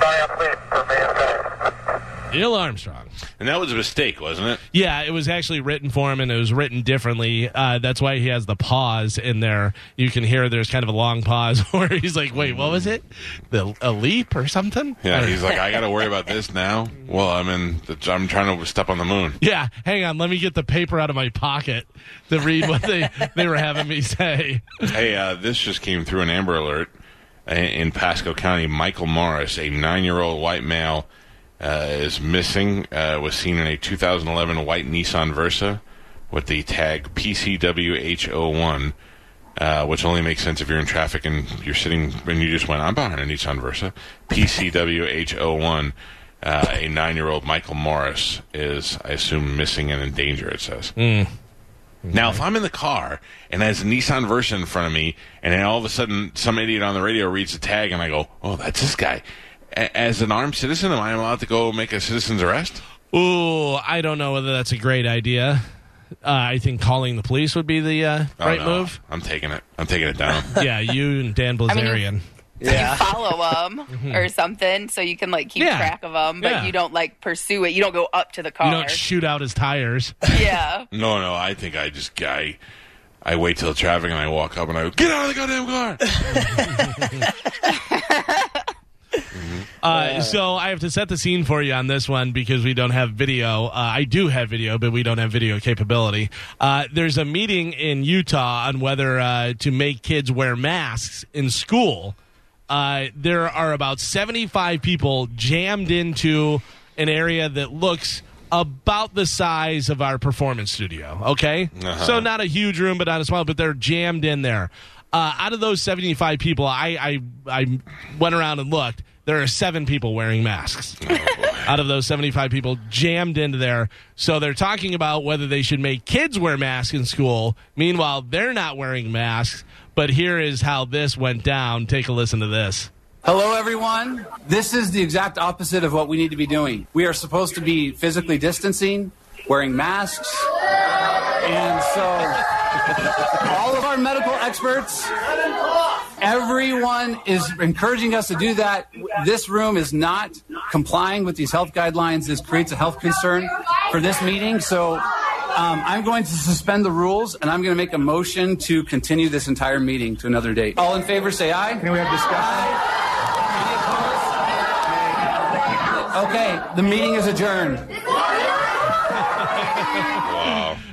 giant leap for mankind. Neil Armstrong. And that was a mistake, wasn't it? Yeah, it was actually written for him, and it was written differently. Uh, that's why he has the pause in there. You can hear there's kind of a long pause <laughs> where he's like, "Wait, what was it? The a leap or something?" Yeah, he's like, I got to worry about this now. Well, I'm in. The, I'm trying to step on the moon. <laughs> Yeah, hang on. Let me get the paper out of my pocket to read what they <laughs> they were having me say. Hey, uh, this just came through an Amber Alert in- Pasco County. Michael Morris, a nine-year-old white male, is missing. Uh, was seen in a 2011 white Nissan Versa with the tag PCWH01, uh, which only makes sense if you're in traffic and you're sitting and you just went, I'm behind a Nissan Versa. PCWH01. Uh, a nine-year-old Michael Morris is, I assume, missing and in danger. It says. Now, if I'm in the car and there's a Nissan Versa in front of me, and then all of a sudden some idiot on the radio reads the tag, and I go, "Oh, that's this guy." A- As an armed citizen, am I allowed to go make a citizen's arrest? Ooh, I don't know whether that's a great idea. Uh, I think calling the police would be the uh, Oh, right no. move. I'm taking it. I'm taking it down. <laughs> yeah, you and Dan I mean, Bilzerian. You follow them <laughs> or something so you can like keep Mm-hmm. Yeah. track of them, but Yeah. you don't like pursue it. You don't go up to the car. you don't shoot out his tires. <laughs> yeah. no, no. I think I just I, I wait till traffic and I walk up and I go, "Get out of the goddamn car!" Uh, so I have to set the scene for you on this one because we don't have video. Uh, I do have video, but we don't have video capability. Uh, there's a meeting in Utah on whether uh, to make kids wear masks in school. Uh, there are about 75 people jammed into an area that looks about the size of our performance studio. Okay, Uh-huh. so not a huge room, but not a small, but they're jammed in there. Uh, out of those 75 people, I, I I went around and looked. There are seven people wearing masks. out of those 75 people jammed into there. So they're talking about whether they should make kids wear masks in school. Meanwhile, they're not wearing masks. But here is how this went down. Take a listen to this. Hello, everyone. This is the exact opposite of what we need to be doing. We are supposed to be physically distancing, wearing masks, and so all of our medical experts Everyone is encouraging us to do that. This room is not complying with these health guidelines. This creates a health concern for this meeting. So um, I'm going to suspend the rules and I'm going to make a motion to continue this entire meeting to another date. All in favor, say aye. Can we have discussion? Okay, the meeting is adjourned.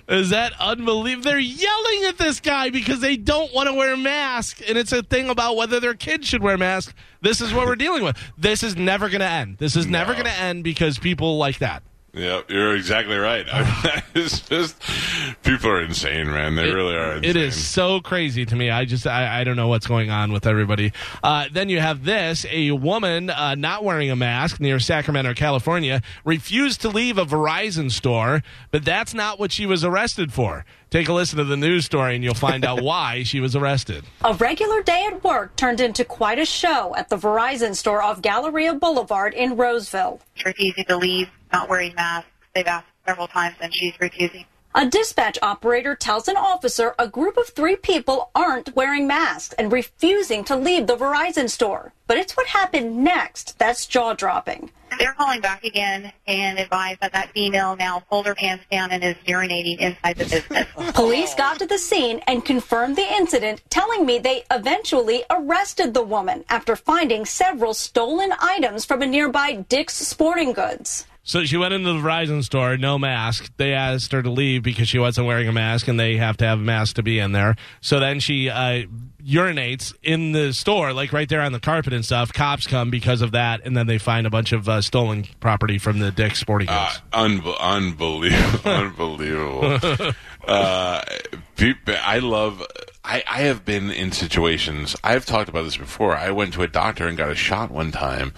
Is that unbelievable? They're yelling at this guy because they don't want to wear a mask, and it's a thing about whether their kids should wear masks. This is what we're dealing with. This is never going to end. This is never going to end because people like that. Yep, you're exactly right. <laughs> It's just people are insane, man. They really are. Insane. It is so crazy to me. I just I, I don't know what's going on with everybody. Uh, then you have this: a woman uh, not wearing a mask near Sacramento, California, refused to leave a Verizon store, but that's not what she was arrested for. Take a listen to the news story, and you'll find out <laughs> why she was arrested. A regular day at work turned into quite a show at the Verizon store off Galleria Boulevard in Roseville. refusing to leave, not wearing masks. They've asked several times and she's refusing. A dispatch operator tells an officer a group of three people aren't wearing masks and refusing to leave the Verizon store. But it's what happened next that's jaw dropping. They're calling back again and advise that that female now pulled her pants down and is urinating inside the business. <laughs> Police got to the scene and confirmed the incident, telling me they eventually arrested the woman after finding several stolen items from a nearby Dick's Sporting Goods. So she went into the Verizon store, no mask. They asked her to leave because she wasn't wearing a mask, and they have to have a mask to be in there. So then she uh, urinates in the store, like right there on the carpet and stuff. Cops come because of that, and then they find a bunch of uh, stolen property from the Dick's Sporting Goods. Uh, unbe- unbelievable, <laughs> unbelievable. uh, I love. I, I have been in situations. I've talked about this before. I went to a doctor and got a shot one time.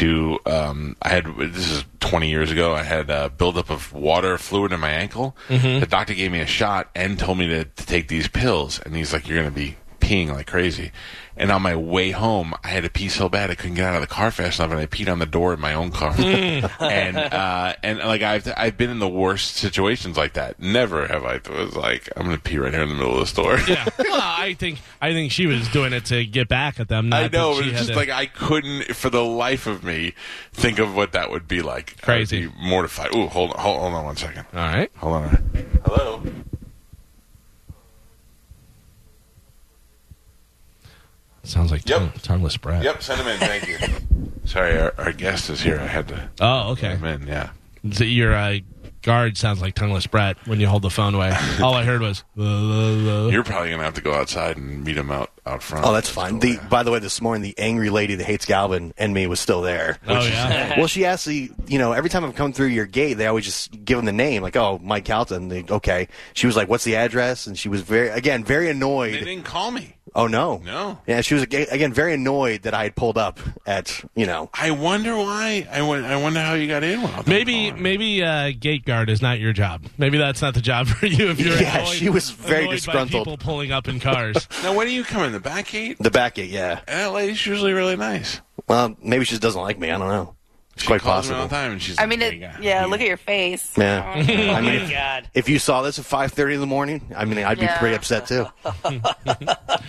To um, I had this is 20 years ago. I had a buildup of water fluid in my ankle. Mhm. The doctor gave me a shot and told me to, to take these pills. And he's like, "You're going to be peeing like crazy." And on my way home, I had to pee so bad I couldn't get out of the car fast enough, and I peed on the door in my own car. <laughs> and uh, and like I've I've been in the worst situations like that. Never have I was like I'm going to pee right here in the middle of the store. yeah, well, I think I think she was doing it to get back at them. I know, but it's just to- like I couldn't, for the life of me, think of what that would be like. Crazy. Be mortified. Ooh, hold on, hold, hold on one second. All right, hold on. Hello. Sounds like Yep. tongue- tongueless brat. Yep, send him in. Thank you. <laughs> Sorry, our, our guest is here. I had to. Oh, okay. let him in, yeah. So your uh, guard sounds like tongueless brat when you hold the phone away. <laughs> All I heard was. "Uh, You're probably gonna have to go outside and meet him out out front. Oh, that's fine. The by the way, this morning the angry lady that hates Galvin and me was still there. Oh, Which is- yeah? <laughs> well, she actually, you know, every time I've come through your gate, they always just give them the name, like, oh, Mike Calton. They, okay. She was like, "What's the address?" And she was very, again, very annoyed. They didn't call me. Oh no, No. Yeah, she was again very annoyed that I had pulled up at, you know. I wonder why. I, won- I wonder how you got in. Without them Maybe maybe uh, gate guard is not your job. Maybe that's not the job for you. If you're <laughs> Yeah, annoyed, she was very annoyed by disgruntled. people pulling up in cars. <laughs> Now, when do you come in? The back gate? The back gate, yeah. That lady's usually really nice. Well, maybe she just doesn't like me. I don't know. It's She quite calls me possible. all the time, and she's I mean, it, yeah, look at your face. Yeah. Oh, <laughs> I mean, if, God. if you saw this at 5:30 in the morning, I mean, I'd be Yeah. pretty upset too. <laughs> <laughs>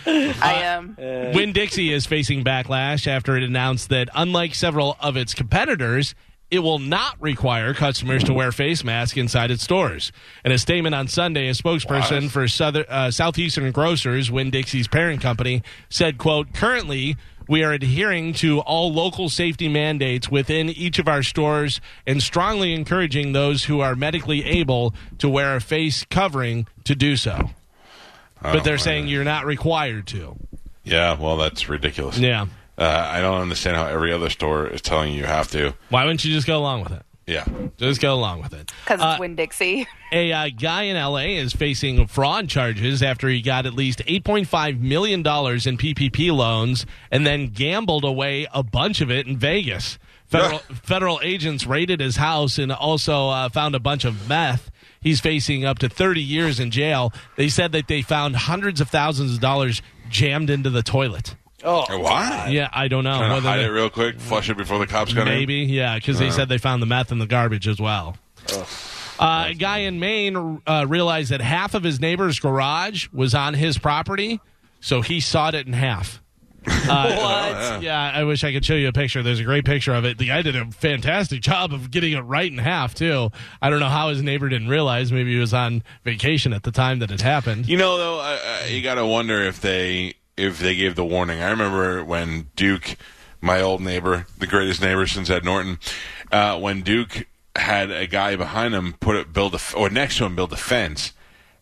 I am. Win Dixie is facing backlash after it announced that, unlike several of its competitors, it will not require customers to wear face masks inside its stores. In a statement on Sunday, a spokesperson for Southern, uh, Southeastern Grocers, Winn-Dixie's parent company, said, "quote Currently." We are adhering to all local safety mandates within each of our stores and strongly encouraging those who are medically able to wear a face covering to do so. But Oh, they're saying you're not required to. Yeah, well, that's ridiculous. Yeah. Uh, I don't understand how every other store is telling you you have to. Why wouldn't you just go along with it? Yeah. Just go along with it. Because Uh, it's Winn-Dixie. A uh, guy in LA is facing fraud charges after he got at least $8.5 million in PPP loans and then gambled away a bunch of it in Vegas. Federal, <laughs> federal agents raided his house and also uh, found a bunch of meth. He's facing up to 30 years in jail. They said that they found hundreds of thousands of dollars jammed into the toilet. Oh, why? Yeah, I don't know. Trying to whether hide they- it real quick, flush it before the cops got in. Maybe, yeah, because they Uh-huh. said they found the meth in the garbage as well. Uh, a guy in Maine uh, realized that half of his neighbor's garage was on his property, so he sawed it in half. <laughs> Uh, What? Yeah, I wish I could show you a picture. There's a great picture of it. The guy did a fantastic job of getting it right in half too. I don't know how his neighbor didn't realize. Maybe he was on vacation at the time that it happened. You know, though, uh, uh, you got to wonder if they if they gave the warning. I remember when Duke, my old neighbor, the greatest neighbor since Ed Norton, uh, when Duke had a guy behind him put it build a or next to him build a fence,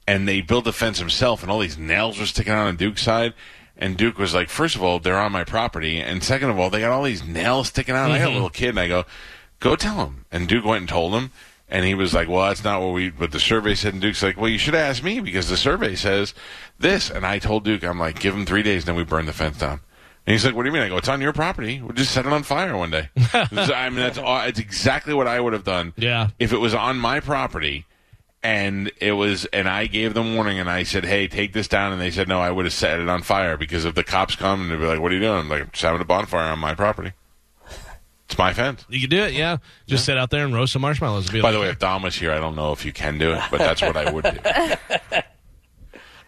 and they built the fence himself, and all these nails were sticking out on Duke's side. And Duke was like, first of all, they're on my property, and second of all, they got all these nails sticking out. I got a Mhm. little kid, and I go, go tell him. And Duke went and told him, and he was like, well, that's not what we, but the survey said. And Duke's like, well, you should ask me because the survey says this. And I told Duke, I'm like, give him three days, then we burn the fence down. And he's like, what do you mean? I go, it's on your property. We'll just set it on fire one day. <laughs> I mean, that's all, it's exactly what I would have done. Yeah. If it was on my property and it was, and I gave them warning and I said, hey, take this down. And they said, no, I would have set it on fire because if the cops come and they'd be like, what are you doing? I'm like, I'm just having a bonfire on my property. It's my fence. You can do it, yeah. Just sit out there and roast some marshmallows. Be By like- the way, if Dom was here, I don't know if you can do it, but that's what I would do. <laughs>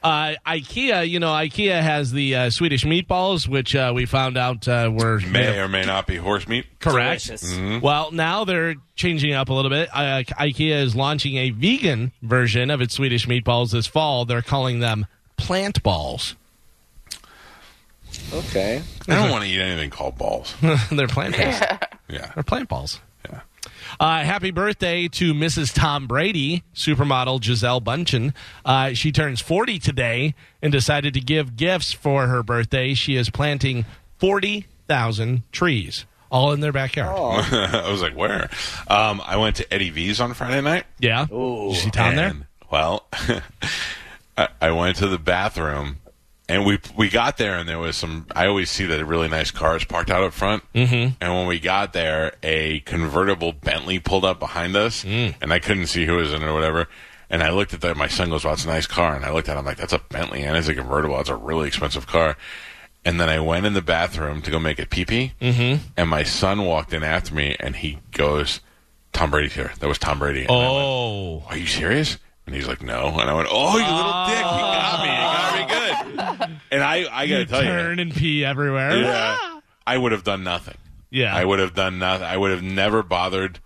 Uh, IKEA, you know, IKEA has the uh, Swedish meatballs, which uh, we found out uh, were May or may not be horse meat. correct. Mhm. Well, now they're changing up a little bit. Uh, IKEA is launching a vegan version of its Swedish meatballs this fall. They're calling them plant balls. Okay. I don't want to eat anything called balls. <laughs> they're plant <laughs> based. Yeah. They're plant balls. Yeah. Uh, happy birthday to Mrs. Tom Brady, supermodel Gisele Bündchen. Uh, she turns 40 today and decided to give gifts for her birthday. She is planting 40,000 trees, all in their backyard. <laughs> I was like, where? Um, I went to Eddie V's on Friday night. Yeah. Did you see Tom there? Well, I, I went to the bathroom, and we we got there, and there was some. I always see that really nice cars parked out up front. Mm-hmm. And when we got there, a convertible Bentley pulled up behind us, Mm. and I couldn't see who was in it or whatever. And I looked at that. My son goes, "Well, it's a nice car." And I looked at it. I'm like, "That's a Bentley, and it's a convertible. It's a really expensive car." And then I went in the bathroom to go make a pee pee, Mhm. and my son walked in after me, and he goes, "Tom Brady's here." That was Tom Brady. And I went, Oh. Are you serious? And he's like, No. And I went, Oh, you little dick! You got me. You got me good. And I, I got to You tell you, turn and pee everywhere. yeah, ah! I would have done nothing. Yeah. I would have done nothing. I would have never bothered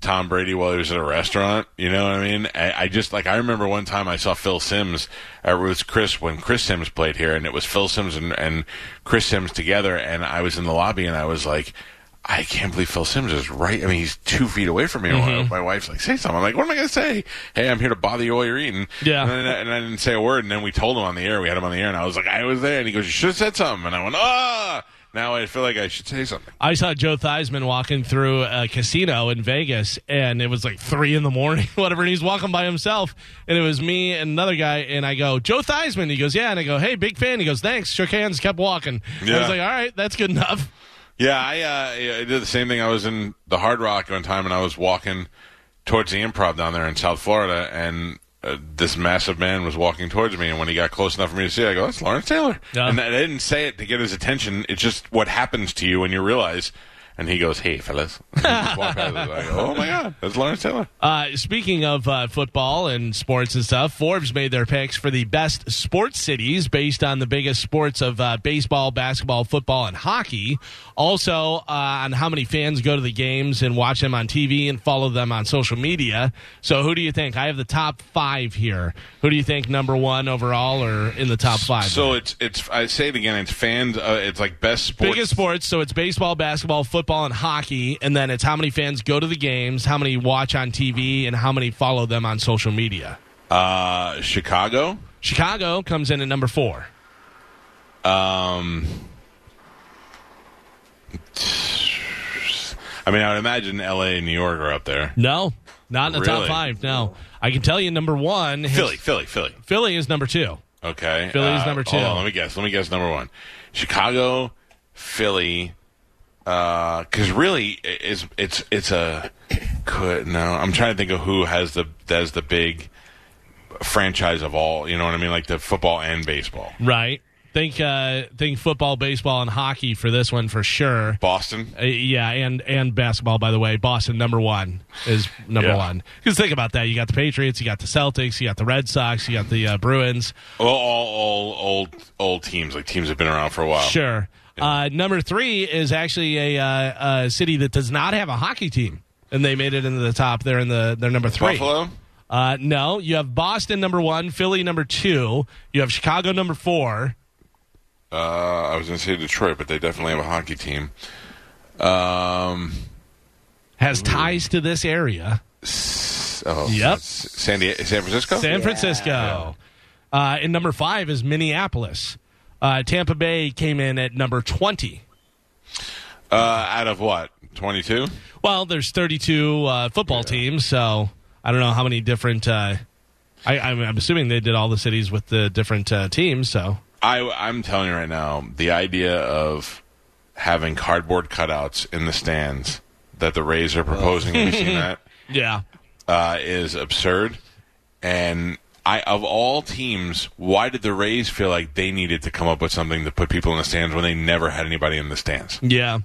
Tom Brady while he was at a restaurant. You know what I mean? I, I just like I remember one time I saw Phil Simms at Ruth's Chris when Chris Simms played here, and it was Phil Simms and, and Chris Simms together, and I was in the lobby, and I was like. I can't believe Phil Simms is right. I mean, he's two feet away from me. Mhm. My wife's like, "Say something." I'm like, "What am I going to say?" Hey, I'm here to bother you while you're eating. Yeah. And, I- and I didn't say a word. And then we told him on the air. We had him on the air, and I was like, "I was there." And he goes, "You should have said something." And I went, "Ah!" Now I feel like I should say something. I saw Joe Theismann walking through a casino in Vegas, and it was like three in the morning, <laughs> whatever. And he's walking by himself, and it was me and another guy. And I go, Joe Theismann. He goes, Yeah. And I go, Hey, big fan. He goes, Thanks. Shook hands, kept walking. I Yeah. was like, All right, that's good enough. Yeah, I, uh, I did the same thing. I was in the Hard Rock one time, and I was walking towards the Improv down there in South Florida, and uh, this massive man was walking towards me. And when he got close enough for me to see, I go, "That's Lawrence Taylor." Yeah. And I didn't say it to get his attention. It's just what happens to you when you realize. And he goes, "Hey, fellas," and he just walked past us. I go, "Oh my god, that's Lawrence Taylor." Uh, speaking of uh, football and sports and stuff, Forbes made their picks for the best sports cities based on the biggest sports of uh, baseball, basketball, football, and hockey. Also, uh, on how many fans go to the games and watch them on TV and follow them on social media. So, who do you think? I have the top five here. Who do you think number one overall or in the top five? So it's it's. I say it again. It's fans. Uh, it's like best sports. Biggest sports, so it's baseball, basketball, football, and hockey, and then it's how many fans go to the games, how many watch on TV, and how many follow them on social media. Uh, Chicago. Chicago comes in at number four. Um, I mean, I would imagine L.A. and New York are up there. No, not in the top five. No, I can tell you number one. his- Philly, Philly, Philly. Philly is number two. Okay. Philly's Uh, number two. On, let me guess. Let me guess number one. Chicago, Philly. Because really, is it's it's a could no. I'm trying to think of who has the has the big franchise of all. You know what I mean? Like the football and baseball. Right. Think uh, think football, baseball, and hockey for this one for sure. Boston. Uh, yeah, and and basketball. By the way, Boston number one is number Yeah. one. Because think about that: you got the Patriots, you got the Celtics, you got the Red Sox, you got the uh, Bruins. Well, all, all old old teams, like teams have been around for a while. Sure. Uh, number three is actually a, uh, a city that does not have a hockey team, and they made it into the top. They're in the they're number three. Buffalo. Uh, no, you have Boston number one, Philly number two, you have Chicago number four. Uh, I was going to say Detroit, but they definitely have a hockey team. Um, has ties to this area. Oh, Yep. San Diego, San Francisco. San Francisco. Uh, and number five is Minneapolis. Uh, Tampa Bay came in at number 20. Uh, out of what? Twenty-two. Well, there's 32 uh, football teams, so I don't know how many different. Uh, I, I'm, I'm assuming they did all the cities with the different uh, teams, so. I, I'm telling you right now, the idea of having cardboard cutouts in the stands that the Rays are proposing, have you seen <laughs> that? Yeah. Uh, is absurd. And I, of all teams, why did the Rays feel like they needed to come up with something to put people in the stands when they never had anybody in the stands? Yeah.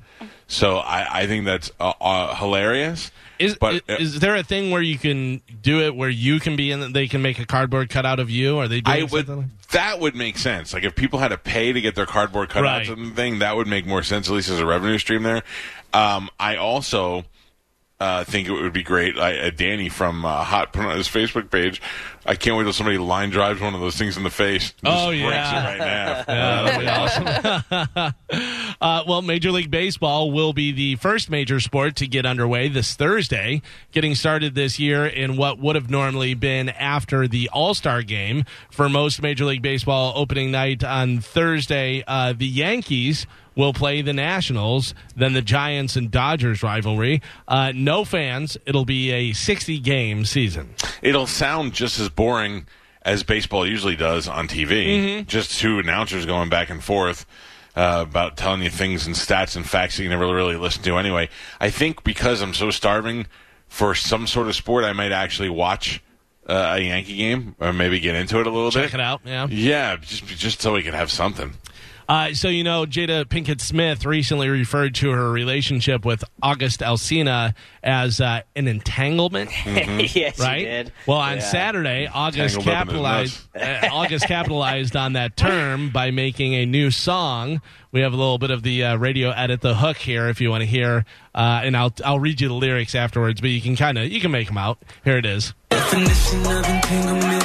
So I, I think that's uh, uh, hilarious. Is, But, is there a thing where you can do it where you can be in they can make a cardboard cutout of you? Are they doing I would. something? like- That would make sense. Like if people had to pay to get their cardboard cutouts Right. and thing, that would make more sense. At least as a revenue stream there. Um, I also uh, think it would be great. I, uh, Danny from uh, Hot put on his Facebook page. I can't wait till somebody line drives one of those things in the face. Oh, yeah. right now. <laughs> Yeah, that'll be awesome. <laughs> uh, well, Major League Baseball will be the first major sport to get underway this Thursday, getting started this year in what would have normally been after the All Star game. For most Major League Baseball opening night on Thursday, uh, the Yankees will play the Nationals, then the Giants and Dodgers rivalry. Uh, no fans. It'll be a 60 game season. It'll sound just as boring as baseball usually does on TV. Mm-hmm. Just two announcers going back and forth uh, about telling you things and stats and facts that you never really listen to anyway. I think because I'm so starving for some sort of sport, I might actually watch uh, a Yankee game or maybe get into it a little Check bit. it out. Yeah. Yeah, just just so we can have something. Uh, so you know, Jada Pinkett Smith recently referred to her relationship with August Alsina as uh, an entanglement. <laughs> yes, he right? did. Well, on Yeah. Saturday, August Tangled up in his capitalized uh, August capitalized on that term by making a new song. We have a little bit of the uh, radio edit, the hook here, if you want to hear, uh, and I'll I'll read you the lyrics afterwards, but you can kind of you can make them out. Here it is. Definition of entanglement.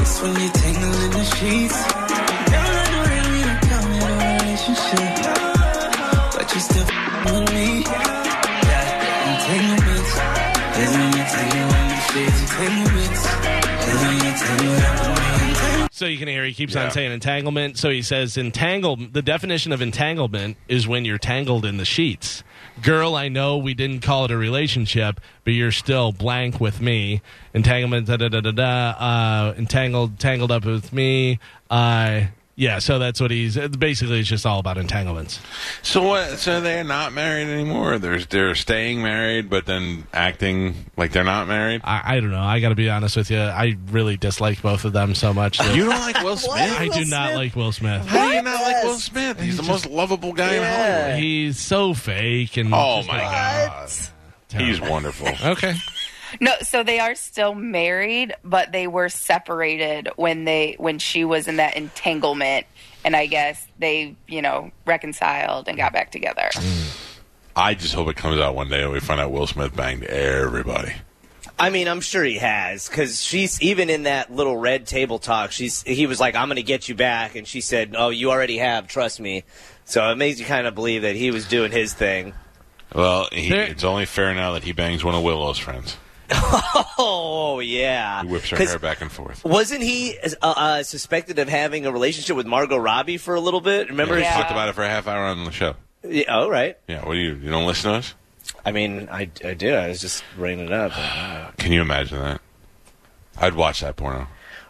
It's when you tangle in the sheets. So you can hear he keeps Yeah. on saying entanglement. So he says entangle. The definition of entanglement is when you're tangled in the sheets. Girl, I know we didn't call it a relationship, but you're still blank with me. Entanglement, da da da da da. Uh, entangled, tangled up with me. Uh, yeah. So that's what he's basically. It's just all about entanglements. So what? So they're not married anymore. They're they're staying married, but then acting like they're not married. I, I don't know. I got to be honest with you. I really dislike both of them so much. that- You don't like Will <laughs> Smith? I do not like Will Smith. How do you not like Will Smith? He's the most lovable guy in Hollywood. He's so fake and. Oh just my like- god, he's wonderful. <laughs> Okay. No, so they are still married, but they were separated when they when she was in that entanglement, and I guess they you know reconciled and got back together. Mm. I just hope it comes out one day and we find out Will Smith banged everybody. I mean, I'm sure he has because she's even in that little red table talk. She's he was like, "I'm going to get you back," and she said, "Oh, you already have. Trust me." So it makes you kind of believe that he was doing his thing. Well, he, it's only fair now that he bangs one of Willow's friends. <laughs> Oh yeah, He whips her 'Cause hair back and forth. Wasn't he uh, uh, suspected of having a relationship with Margot Robbie for a little bit? Remember? yeah, we his- talked about it for a half hour on the show. Yeah, oh, right. Yeah, what do you? You don't listen to us? I mean, I, I did. I was just bringing it up <sighs> Can you imagine that? I'd watch that porno.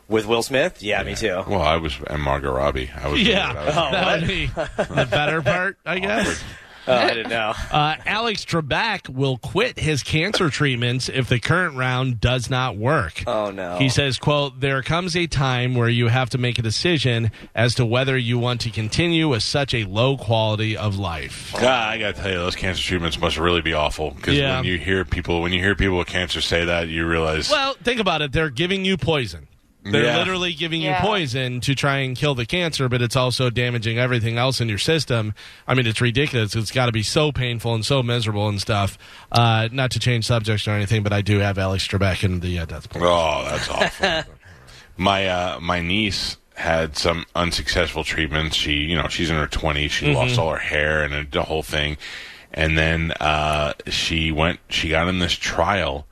with Will Smith. Yeah, me too. Well, I was and Margot Robbie. I was. Yeah, I was- Oh, <laughs> that would be the better part, I <laughs> guess. Oh, I didn't know. <laughs> Uh, Alex Trebek will quit his cancer treatments if the current round does not work. Oh no. He says, quote, there comes a time where you have to make a decision as to whether you want to continue with such a low quality of life. God, I gotta tell you, those cancer treatments must really be awful. Because Yeah. when you hear people, when you hear people with cancer say that, you realize, Well, think about it. They're giving you poison. They're Yeah. literally giving Yeah. you poison to try and kill the cancer, but it's also damaging everything else in your system. I mean, it's ridiculous. It's got to be so painful and so miserable and stuff. Uh, not to change subjects or anything, but I do have Alex Trebek in the uh, death pool. oh, that's awful. <laughs> my uh, my niece had some unsuccessful treatments. She, you know, she's in her twenties. She lost all her hair and the whole thing. And then uh, she went. She got in this trial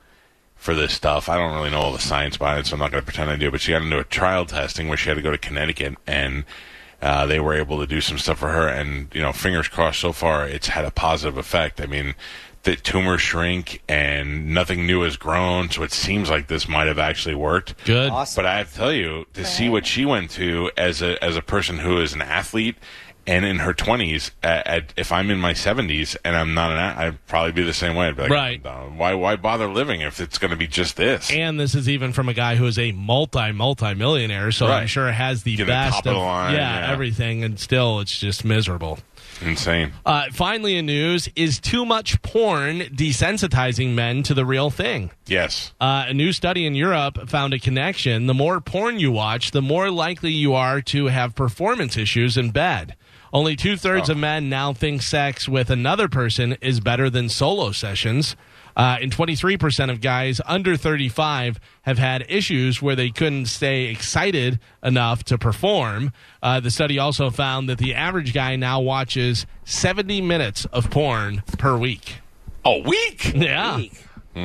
for this stuff. I don't really know all the science behind it, so I'm not going to pretend I do. But she got into a trial testing where she had to go to Connecticut, and uh, they were able to do some stuff for her. And you know, fingers crossed. So far, it's had a positive effect. I mean, the tumors shrink, and nothing new has grown. So it seems like this might have actually worked. Good. Awesome. But I have to tell you, to see what she went to as a as a person who is an athlete and in her twenties, at, at, if I'm in my seventies and I'm not an, i'd probably be the same way. I'd be like, Right. "Uh, Why why bother living if it's going to be just this? And this is even from a guy who is a multi multi millionaire, so I'm Right. sure has the Get the best top of the line, yeah, yeah. everything, and still it's just miserable. Insane. Uh, finally, in news, is too much porn desensitizing men to the real thing? Yes. Uh, a new study in Europe found a connection. The more porn you watch, the more likely you are to have performance issues in bed. Only two thirds of men now think sex with another person is better than solo sessions. Uh, and 23% of guys under 35 have had issues where they couldn't stay excited enough to perform. Uh, the study also found that the average guy now watches 70 minutes of porn per week. A week? Yeah.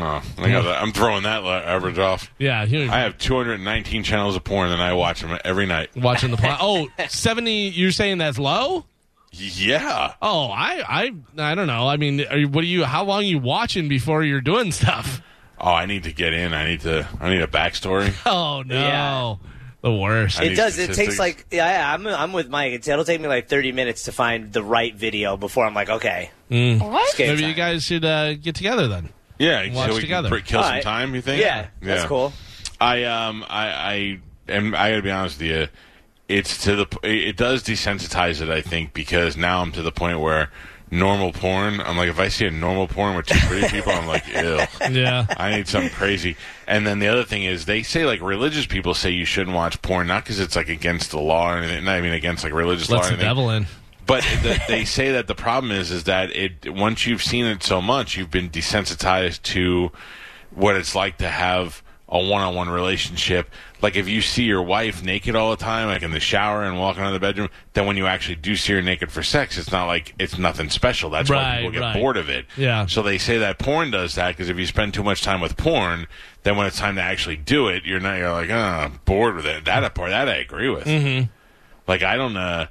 Oh, I got that. I'm throwing that average off. Yeah. you- I have 219 channels of porn, and I watch them every night. watching the plot. Oh, 70, you're saying that's low? Yeah. Oh, I, I, I don't know. I mean, are you, what are you? How long are you watching before you're doing stuff? Oh, I need to get in. I need to. I need a backstory. <laughs> Oh no, Yeah. the worst. I It need does. It takes like yeah, yeah. I'm I'm with Mike. It's, it'll take me like 30 minutes to find the right video before I'm like, okay, Mm. What? Maybe time. you guys should uh, get together then. Yeah, Watch so we together. can kill some right. time. You think? Yeah, that's cool. I um I I am I got to be honest with you, it's to the p- it does desensitize it. I think because now I'm to the point where normal porn. I'm like if I see a normal porn with two pretty people, I'm like <laughs> ew. Yeah. I need something crazy. And then the other thing is, they say like religious people say you shouldn't watch porn, not because it's like against the law or anything. Not mean, against like religious law. Let's Or the anything. devil in. But the, they say that the problem is, is that it once you've seen it so much, you've been desensitized to what it's like to have a one-on-one relationship. Like if you see your wife naked all the time, like in the shower and walking out of the bedroom, then when you actually do see her naked for sex, it's not like it's nothing special. That's why Right, people get right. bored of it. Yeah. So they say that porn does that because if you spend too much time with porn, then when it's time to actually do it, you're not. You're like, oh, I'm bored with it. That part, that I agree with. Mm-hmm. Like I don't uh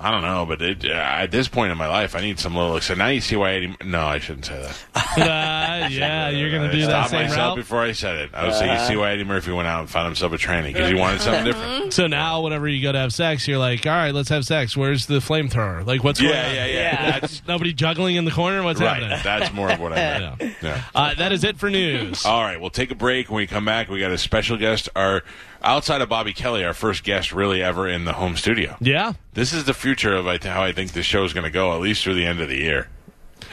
I don't know, but it, uh, at this point in my life, I need some little. So now you see why Eddie. No, I shouldn't say that. <laughs> Uh, <laughs> yeah, you're gonna I do that stopped same myself route. before I said it. I would say you see why Eddie Murphy went out and found himself a tranny because he wanted something different. So now, whenever you go to have sex, you're like, "All right, let's have sex. Where's the flamethrower? Like, what's Yeah, going on? yeah, yeah. That's <laughs> nobody juggling in the corner. What's right, happening? that's more of what I meant. Yeah. Yeah. Uh, that is it for news. All right, we'll take a break. When we come back, we got a special guest. Our outside of Bobby Kelly, our first guest really ever in the home studio. Yeah. This is the future of how I think this show is going to go, at least through the end of the year.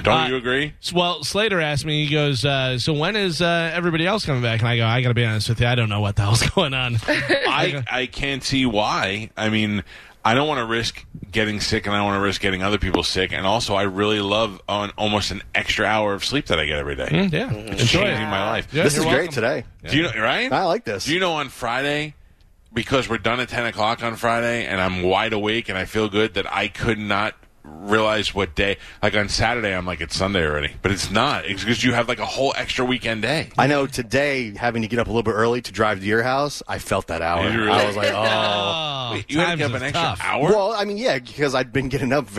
Don't Uh, you agree? Well, Slater asked me. He goes, uh, "So when is uh, everybody else coming back?" And I go, "I got to be honest with you. I don't know what the hell's <laughs> going on." I <laughs> I can't see why. I mean, I don't want to risk getting sick, and I don't want to risk getting other people sick. And also, I really love on almost an extra hour of sleep that I get every day. Mm, yeah, It's enjoy changing it. my life. Yeah, this you're is great today. Do you know? Right? I like this. Do you know on Friday? Because we're done at ten o'clock on Friday, and I'm wide awake and I feel good that I could not realize what day. Like on Saturday, I'm like it's Sunday already, but it's not. It's because you have like a whole extra weekend day. I know today, having to get up a little bit early to drive to your house, I felt that hour. Really? I was like, oh. Oh, <laughs> Wait, you had to get up an extra tough. hour. Well, I mean, yeah, because I'd been getting up very